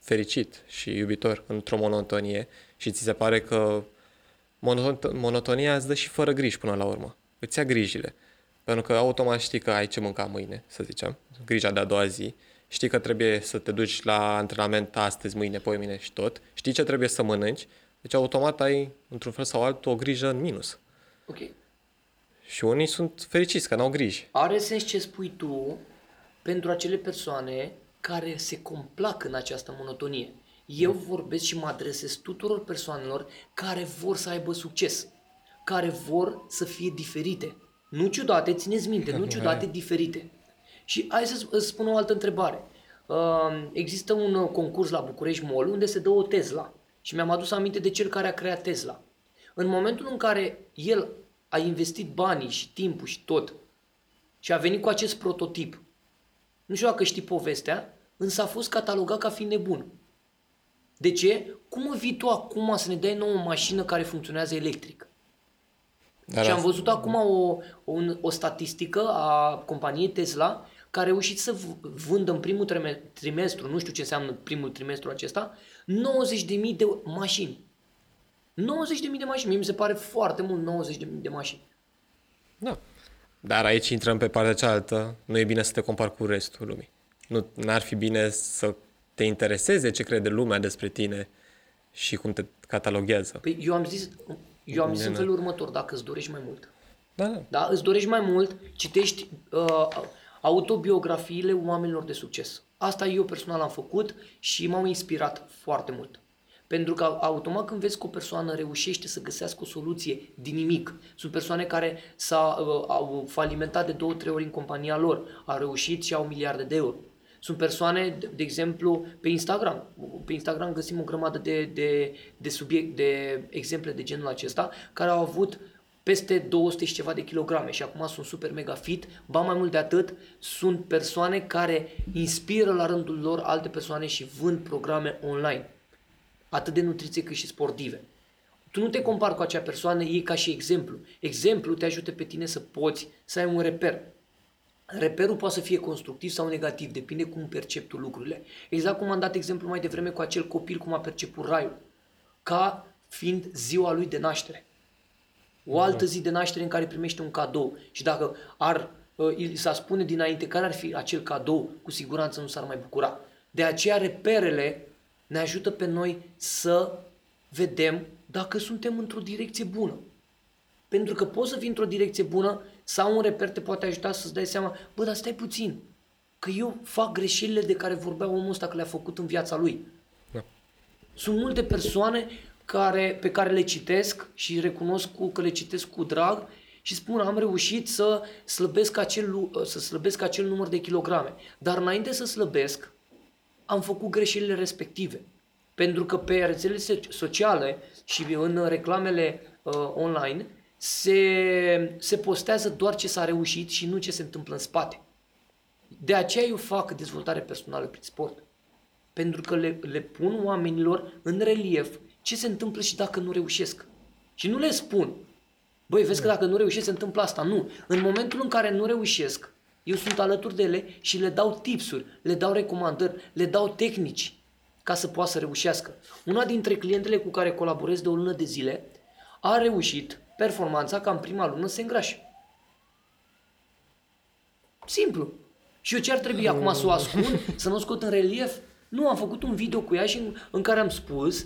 fericit și iubitor într-o monotonie și ți se pare că monoton- monotonia îți dă și fără griji până la urmă. Îți ia grijile. Pentru că automat știi că ai ce mânca mâine, să zicem, grija de a doua zi, știi că trebuie să te duci la antrenament astăzi, mâine, poimine și tot, știi ce trebuie să mănânci, deci automat ai, într-un fel sau altul, o grijă în minus. Ok. Și unii sunt fericiți că n-au griji. Are sens ce spui tu pentru acele persoane care se complac în această monotonie. Eu vorbesc și mă adresez tuturor persoanelor care vor să aibă succes, care vor să fie diferite. Nu ciudate, țineți minte, nu ciudate, diferite. Și hai să îți spun o altă întrebare. Uh, Există un uh, concurs la București Mall unde se dă o Tesla. Și mi-am adus aminte de cel care a creat Tesla. În momentul în care el a investit banii și timpul și tot și a venit cu acest prototip, nu știu dacă știi povestea, însă a fost catalogat ca fiind nebun. De ce? Cum vii tu acum să ne dai nouă o mașină care funcționează electric? Dar și am asta- văzut acum o, o, o statistică a companiei Tesla care a reușit să v- vândă în primul trime- trimestru, nu știu ce înseamnă primul trimestru acesta, 90.000 de mașini. 90.000 de mașini. Mie mi se pare foarte mult 90.000 de mașini. Da. Dar aici intrăm pe partea cealaltă. Nu e bine să te compari cu restul lumii. Nu ar fi bine să te intereseze ce crede lumea despre tine și cum te cataloghează. Păi eu am zis, eu am zis în Bine. felul următor, dacă îți dorești mai mult. Da, da. Da? Îți dorești mai mult, citești uh, autobiografiile oamenilor de succes. Asta eu personal am făcut și m-au inspirat foarte mult. Pentru că automat când vezi că o persoană reușește să găsească o soluție din nimic, sunt persoane care s-au, uh, au falimentat de două, trei ori în compania lor, au reușit și au miliarde de euro. Sunt persoane, de, de exemplu, pe Instagram. Pe Instagram găsim o grămadă de, de, de, subiect, de exemple de genul acesta, care au avut peste 200 și ceva de kilograme și acum sunt super mega fit, ba mai mult de atât, sunt persoane care inspiră la rândul lor alte persoane și vând programe online, atât de nutriție cât și sportive. Tu nu te compari cu acea persoană, e ca și exemplu. Exemplu te ajută pe tine să poți să ai un reper. Reperul poate să fie constructiv sau negativ, depinde cum percepi tu lucrurile. Exact cum am dat exemplu mai devreme cu acel copil cum a perceput raiul, ca fiind ziua lui de naștere. O altă zi de naștere în care primește un cadou și dacă ar, uh, îi s-a spune dinainte care ar fi acel cadou, cu siguranță nu s-ar mai bucura. De aceea reperele ne ajută pe noi să vedem dacă suntem într-o direcție bună. Pentru că poți să fii într-o direcție bună sau un reper te poate ajuta să-ți dai seama, bă, dar stai puțin, că eu fac greșelile de care vorbea omul ăsta că le-a făcut în viața lui. Da. Sunt multe persoane care, pe care le citesc și recunosc cu, că le citesc cu drag și spun am reușit să slăbesc acel, lu- să slăbesc acel număr de kilograme. Dar înainte să slăbesc, am făcut greșelile respective. Pentru că pe rețelele so- sociale și în reclamele uh, online se, se postează doar ce s-a reușit și nu ce se întâmplă în spate. De aceea eu fac dezvoltare personală prin sport. Pentru că le, le pun oamenilor în relief ce se întâmplă și dacă nu reușesc. Și nu le spun, Băi, vezi că dacă nu reușesc, se întâmplă asta. Nu. În momentul în care nu reușesc, eu sunt alături de ele și le dau tipsuri, le dau recomandări, le dau tehnici ca să poată să reușească. Una dintre clientele cu care colaborez de o lună de zile a reușit performanța ca în prima lună să se îngrașe. Simplu. Și eu ce ar trebui acum să o ascund, să nu o scot în relief? Nu, am făcut un video cu ea și în, în care am spus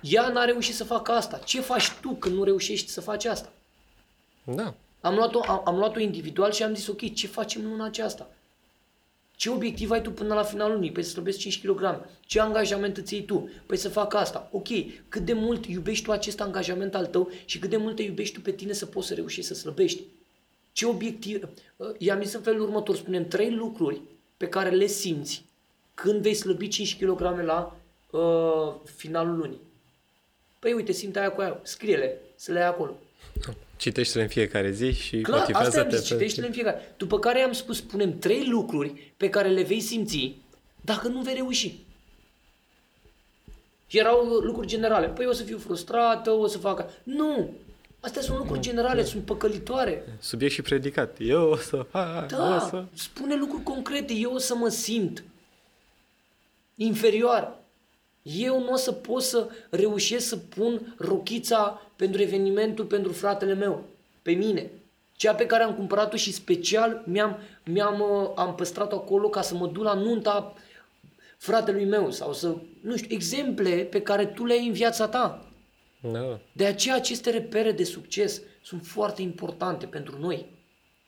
ea n-a reușit să facă asta. Ce faci tu când nu reușești să faci asta? Da. Am luat-o, am, am luat-o individual și am zis, ok, ce facem în luna aceasta? Ce obiectiv ai tu până la finalul lunii? Păi să slăbesc 5 kg. Ce angajament îți iei tu? Păi să fac asta. Ok, cât de mult iubești tu acest angajament al tău și cât de mult te iubești tu pe tine să poți să reușești să slăbești? Ce obiectiv... I-am zis în felul următor, spunem trei lucruri pe care le simți când vei slăbi 5 kg la uh, finalul lunii. Păi uite, simt aia cu aia, scrie-le, să le ai acolo. Citește-le în fiecare zi și Clar, asta am motivează-te. zis, citește-le în fiecare. După care am spus, punem trei lucruri pe care le vei simți dacă nu vei reuși. Și erau lucruri generale. Păi o să fiu frustrată, o să fac... Nu! Astea sunt lucruri generale, sunt păcălitoare. Subiect și predicat. Eu o să fac, o Da, să... spune lucruri concrete. Eu o să mă simt inferior. Eu nu o să pot să reușesc să pun rochița pentru evenimentul pentru fratele meu, pe mine. Cea pe care am cumpărat-o și special mi-am, mi-am, uh, am păstrat-o acolo ca să mă duc la nunta fratelui meu sau să, nu știu, exemple pe care tu le ai în viața ta. Da. De aceea aceste repere de succes sunt foarte importante pentru noi.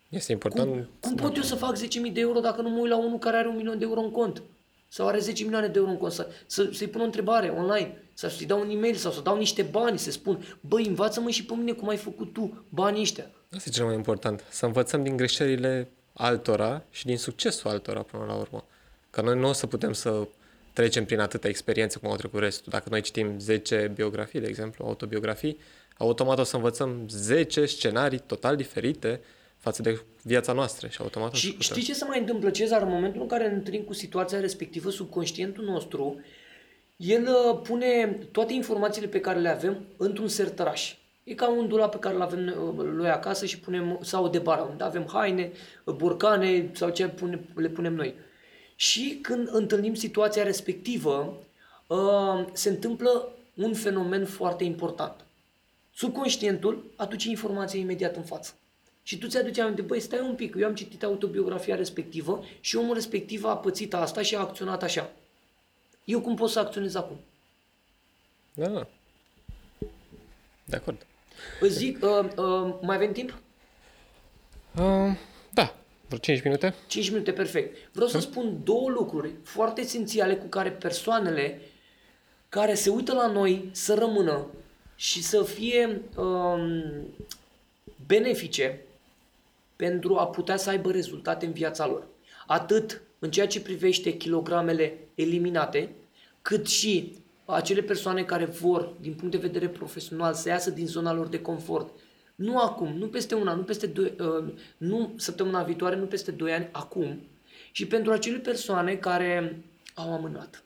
Este important. Cum, cum pot eu să fac 10.000 de euro dacă nu mă uit la unul care are un milion de euro în cont? Sau are 10 milioane de euro în cont? Să, să, să-i pun o întrebare online, sau să-i dau un e-mail, sau să dau niște bani, să spun, băi, învață-mă și pe mine cum ai făcut tu banii ăștia. Asta e cel mai important. Să învățăm din greșelile altora și din succesul altora până la urmă. Că noi nu o să putem să trecem prin atâtea experiențe cum au trecut restul. Dacă noi citim 10 biografii, de exemplu, autobiografii, automat o să învățăm 10 scenarii total diferite față de viața noastră și automat o să Și putem. știi ce se mai întâmplă, Cezar? În momentul în care ne întâlnim cu situația respectivă, subconștientul nostru, el uh, pune toate informațiile pe care le avem într-un sertăraș. E ca un dulap pe care îl avem uh, noi acasă și punem, sau de bara, unde avem haine, uh, borcane sau ce pune, le punem noi. Și când întâlnim situația respectivă, uh, se întâmplă un fenomen foarte important. Subconștientul aduce informația imediat în față. Și tu ți-aduci aminte, băi, stai un pic, eu am citit autobiografia respectivă și omul respectiv a pățit asta și a acționat așa. Eu cum pot să acționez acum? Da, da. De acord. Îți zic, uh, uh, mai avem timp? Uh, da, vreo 5 minute? 5 minute, perfect. Vreau să spun două lucruri foarte esențiale cu care persoanele care se uită la noi să rămână și să fie um, benefice pentru a putea să aibă rezultate în viața lor. Atât în ceea ce privește kilogramele eliminate, cât și acele persoane care vor, din punct de vedere profesional, să iasă din zona lor de confort. Nu acum, nu peste una, nu peste doi, uh, nu săptămâna viitoare, nu peste doi ani, acum. Și pentru acele persoane care au amânat.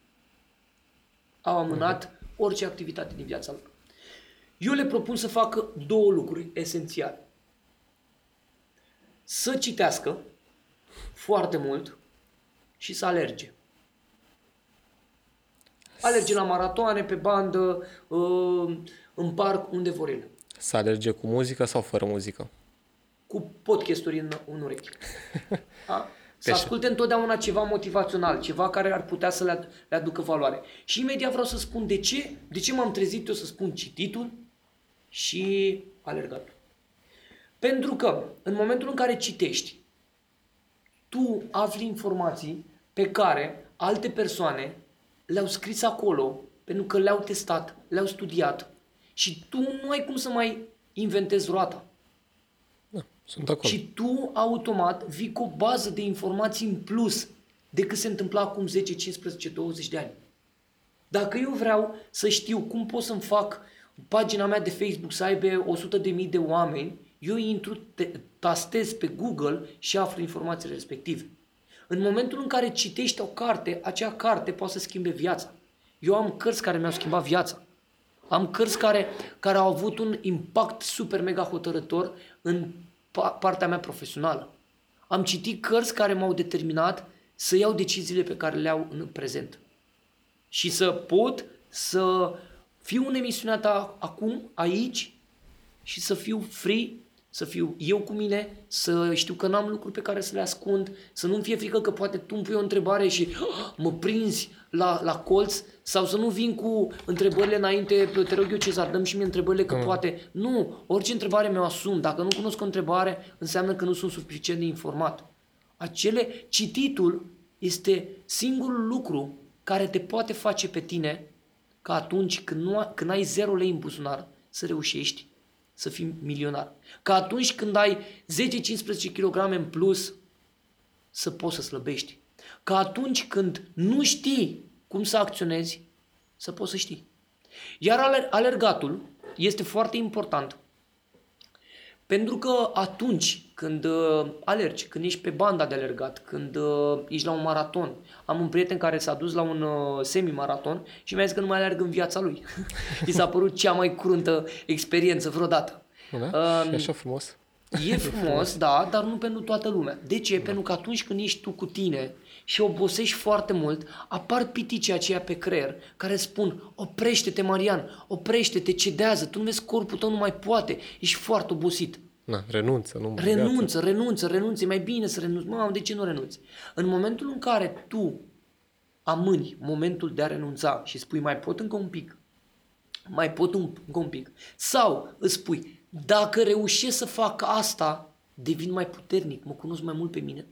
Au amânat orice activitate din viața lor. Eu le propun să facă două lucruri esențiale. Să citească foarte mult și să alerge. Alerge la maratoane, pe bandă, uh, în parc, unde vor ele. Să alerge cu muzică sau fără muzică? Cu podcasturi în, în urechi. Da? Să Deci- asculte întotdeauna ceva motivațional, ceva care ar putea să le, ad- le aducă valoare. Și imediat vreau să spun de ce, de ce m-am trezit eu să spun cititul și alergatul. Pentru că în momentul în care citești, tu afli informații pe care alte persoane le-au scris acolo, pentru că le-au testat, le-au studiat și tu nu ai cum să mai inventezi roata. Da, sunt acolo. Și tu automat vii cu o bază de informații în plus decât se întâmpla acum 10, 15, 20 de ani. Dacă eu vreau să știu cum pot să-mi fac pagina mea de Facebook să aibă 100 de mii de oameni, eu intru, te, tastez pe Google și aflu informațiile respective. În momentul în care citești o carte, acea carte poate să schimbe viața. Eu am cărți care mi-au schimbat viața. Am cărți care, care au avut un impact super mega hotărător în pa- partea mea profesională. Am citit cărți care m-au determinat să iau deciziile pe care le au în prezent. Și să pot să fiu în emisiunea ta acum, aici, și să fiu free, să fiu eu cu mine, să știu că n-am lucruri pe care să le ascund, să nu-mi fie frică că poate tu îmi pui o întrebare și "Ah, mă prinzi la, la colț sau să nu vin cu întrebările înainte, te rog eu Cezar, dăm și mie întrebările că poate. Nu, orice întrebare mi-o asum. Dacă nu cunosc o întrebare, înseamnă că nu sunt suficient de informat. Acele, cititul este singurul lucru care te poate face pe tine ca atunci când, nu, când ai 0 lei în buzunar să reușești să fii milionar. Ca atunci când ai 10-15 kg în plus să poți să slăbești. Ca atunci când nu știi cum să acționezi, să poți să știi. Iar aler- alergatul este foarte important pentru că atunci când uh, alergi, când ești pe banda de alergat, când uh, ești la un maraton, am un prieten care s-a dus la un uh, semi-maraton și mi-a zis că nu mai alergă în viața lui. I s-a părut cea mai cruntă experiență vreodată. Da? și așa frumos. E frumos, da, dar nu pentru toată lumea. De ce? Pentru că atunci când ești tu cu tine și obosești foarte mult, apar piticii aceia pe creier care spun oprește-te, Marian, oprește-te, cedează, tu nu vezi corpul tău nu mai poate, ești foarte obosit. Na, renunță, nu Renunță, renunță, renunță, e mai bine să renunți. Mamă, de ce nu renunți? În momentul în care tu amâni momentul de a renunța și spui mai pot încă un pic, mai pot un, încă un pic, sau îți spui dacă reușesc să fac asta, devin mai puternic, mă cunosc mai mult pe mine,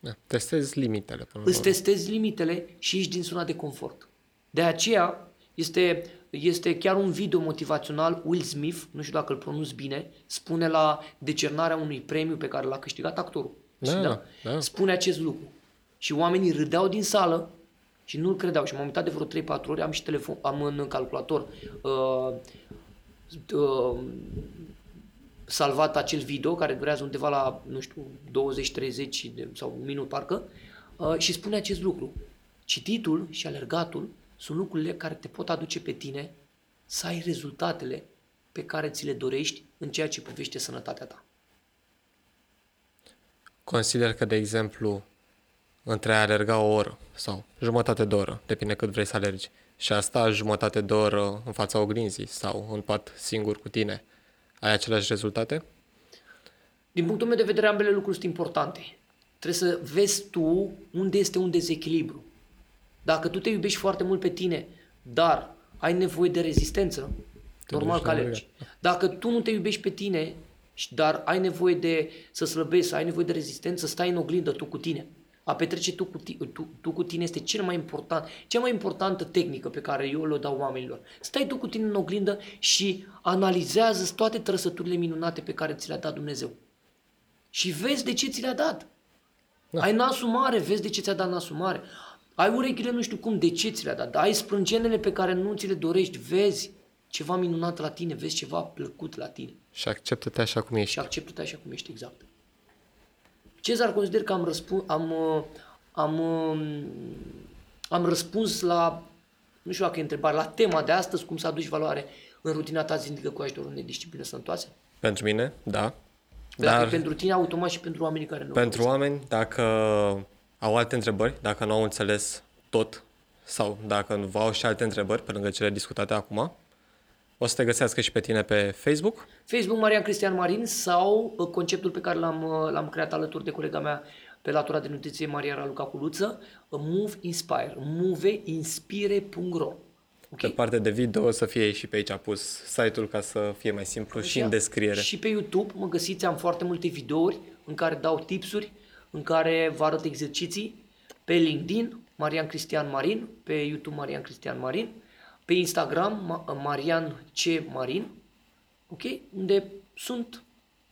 Da, testezi limitele până la îți urmă. testezi limitele și ieși din zona de confort. De aceea este, este chiar un video motivațional, Will Smith, nu știu dacă îl pronunț bine, spune la decernarea unui premiu pe care l-a câștigat actorul. Da, Și da. Spune acest lucru. Și oamenii râdeau din sală și nu-l credeau. Și m-am uitat de vreo 3-4 ori, am și telefon, am în calculator uh, uh, salvat acel video care durează undeva la, nu știu, 20-30 de, sau un minut parcă uh, și spune acest lucru. Cititul și alergatul sunt lucrurile care te pot aduce pe tine să ai rezultatele pe care ți le dorești în ceea ce privește sănătatea ta. Consider că, de exemplu, între a alerga o oră sau jumătate de oră, depinde cât vrei să alergi, și a sta jumătate de oră în fața oglinzii sau în pat singur cu tine, ai aceleași rezultate? Din punctul meu de vedere, ambele lucruri sunt importante. Trebuie să vezi tu unde este un dezechilibru. Dacă tu te iubești foarte mult pe tine, dar ai nevoie de rezistență, normal duci că la alergi. Dacă tu nu te iubești pe tine, și- dar ai nevoie de să slăbești, să ai nevoie de rezistență, stai în oglindă tu cu tine. A petrece tu cu, ti- tu, tu cu tine este cel mai important, cea mai importantă tehnică pe care eu le dau oamenilor. Stai tu cu tine în oglindă și analizează toate trăsăturile minunate pe care ți le-a dat Dumnezeu. Și vezi de ce ți le-a dat. Da. Ai nasul mare, vezi de ce ți-a dat nasul mare. Ai urechile nu știu cum, de ce ți le-a dat. Ai sprâncenele pe care nu ți le dorești, vezi ceva minunat la tine, vezi ceva plăcut la tine. Și acceptă-te așa cum ești. Și acceptă-te așa cum ești exact. Cezar, consider că am răspuns, am, uh, am, um, am răspuns la, nu știu dacă e întrebare, la tema de astăzi, cum să aduci valoare în rutina ta zilnică cu ajutorul unei discipline sănătoase. Pentru mine, da. Dar Dar pentru tine automat și pentru oamenii care nu pentru oameni, dacă au alte întrebări, dacă nu au înțeles tot sau dacă nu au și alte întrebări pe lângă cele discutate acum, o să te găsească și pe tine pe Facebook. Facebook Marian Cristian Marin sau uh, conceptul pe care l-am, uh, l-am creat alături de colega mea pe latura de nutriție Maria Raluca Culuță, uh, Move Inspire, moveinspire.ro. Pe partea de video o să fie și pe aici pus site-ul ca să fie mai simplu și în descriere. Și pe YouTube mă găsiți, am foarte multe videouri în care dau tipsuri, în care vă arăt exerciții, pe LinkedIn, Marian Cristian Marin, pe YouTube Marian Cristian Marin, pe Instagram Ma- Marian C. Marin, ok? Unde sunt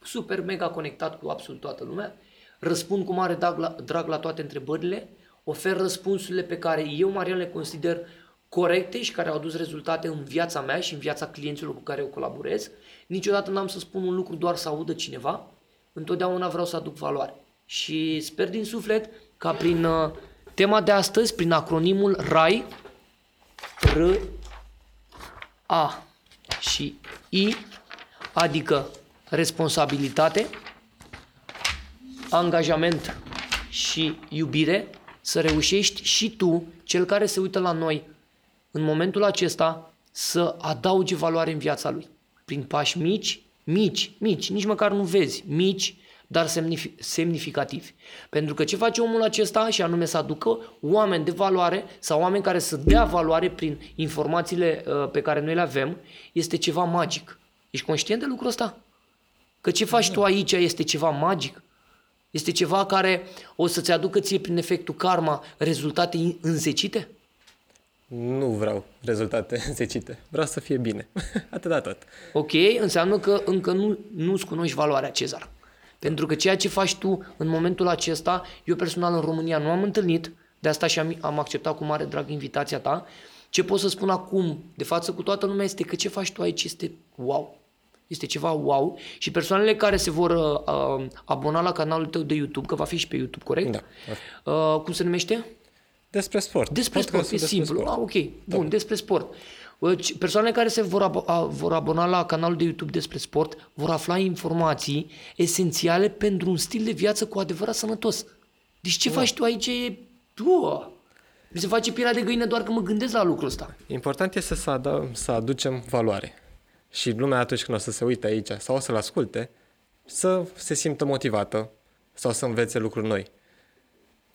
super mega conectat cu absolut toată lumea, răspund cu mare drag la, drag la toate întrebările, ofer răspunsurile pe care eu, Marian, le consider corecte și care au adus rezultate în viața mea și în viața clienților cu care eu colaborez. Niciodată n-am să spun un lucru doar să audă cineva, întotdeauna vreau să aduc valoare. Și sper din suflet ca prin uh, tema de astăzi, prin acronimul RAI, R, A, și I, adică responsabilitate, angajament și iubire, să reușești și tu, cel care se uită la noi, în momentul acesta, să adaugi valoare în viața lui. Prin pași mici, mici, mici, nici măcar nu vezi, mici, dar semnificativi. Pentru că ce face omul acesta și anume să aducă oameni de valoare sau oameni care să dea valoare prin informațiile uh, pe care noi le avem, este ceva magic. Ești conștient de lucrul ăsta? Că ce faci tu aici este ceva magic? Este ceva care o să-ți aducă ție prin efectul karma rezultate înzecite? Nu vreau rezultate înzecite. Vreau să fie bine. Atât tot. Ok, înseamnă că încă nu, nu-ți cunoști valoarea, Cezar. Pentru că ceea ce faci tu în momentul acesta, eu personal în România nu am întâlnit, de asta și am, am acceptat cu mare drag invitația ta. Ce pot să spun acum, de față cu toată lumea, este că ce faci tu aici este wow. Este ceva wow și persoanele care se vor uh, uh abona la canalul tău de YouTube, că va fi și pe YouTube, corect? Da. Uh, cum se numește? Despre sport. Despre sport, e despre simplu. Sport. Ah, ok, bun, da. despre sport. Persoanele care se vor, ab- vor abona la canalul de YouTube despre sport vor afla informații esențiale pentru un stil de viață cu adevărat sănătos. Deci ce da. faci tu aici e... Uă! Mi se face pielea de găină doar că mă gândesc la lucrul ăsta. Important este să, ad- să aducem valoare. Și lumea atunci când o să se uite aici sau o să-l asculte, să se simtă motivată sau să învețe lucruri noi.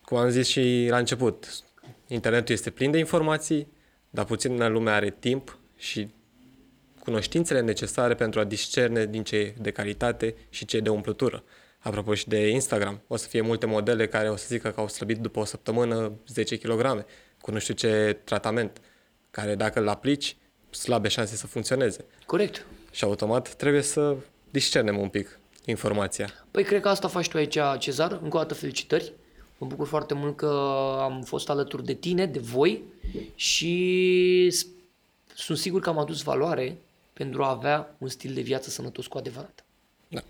Cum am zis și la început, internetul este plin de informații, dar puțin lume are timp și cunoștințele necesare pentru a discerne din ce e de calitate și ce e de umplutură. Apropo și de Instagram, o să fie multe modele care o să zică că au slăbit după o săptămână 10 kg, cu nu știu ce tratament, care dacă îl aplici, slabe șanse să funcționeze. Corect. Și automat trebuie să discernem un pic informația. Păi cred că asta faci tu aici, Cezar. Încă o dată felicitări. Mă bucur foarte mult că am fost alături de tine, de voi și sunt sigur că am adus valoare pentru a avea un stil de viață sănătos cu adevărat. Da.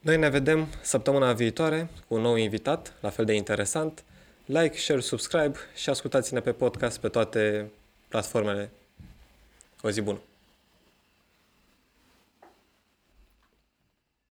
Noi ne vedem săptămâna viitoare cu un nou invitat, la fel de interesant. Like, share, subscribe și ascultați-ne pe podcast pe toate platformele. O zi bună!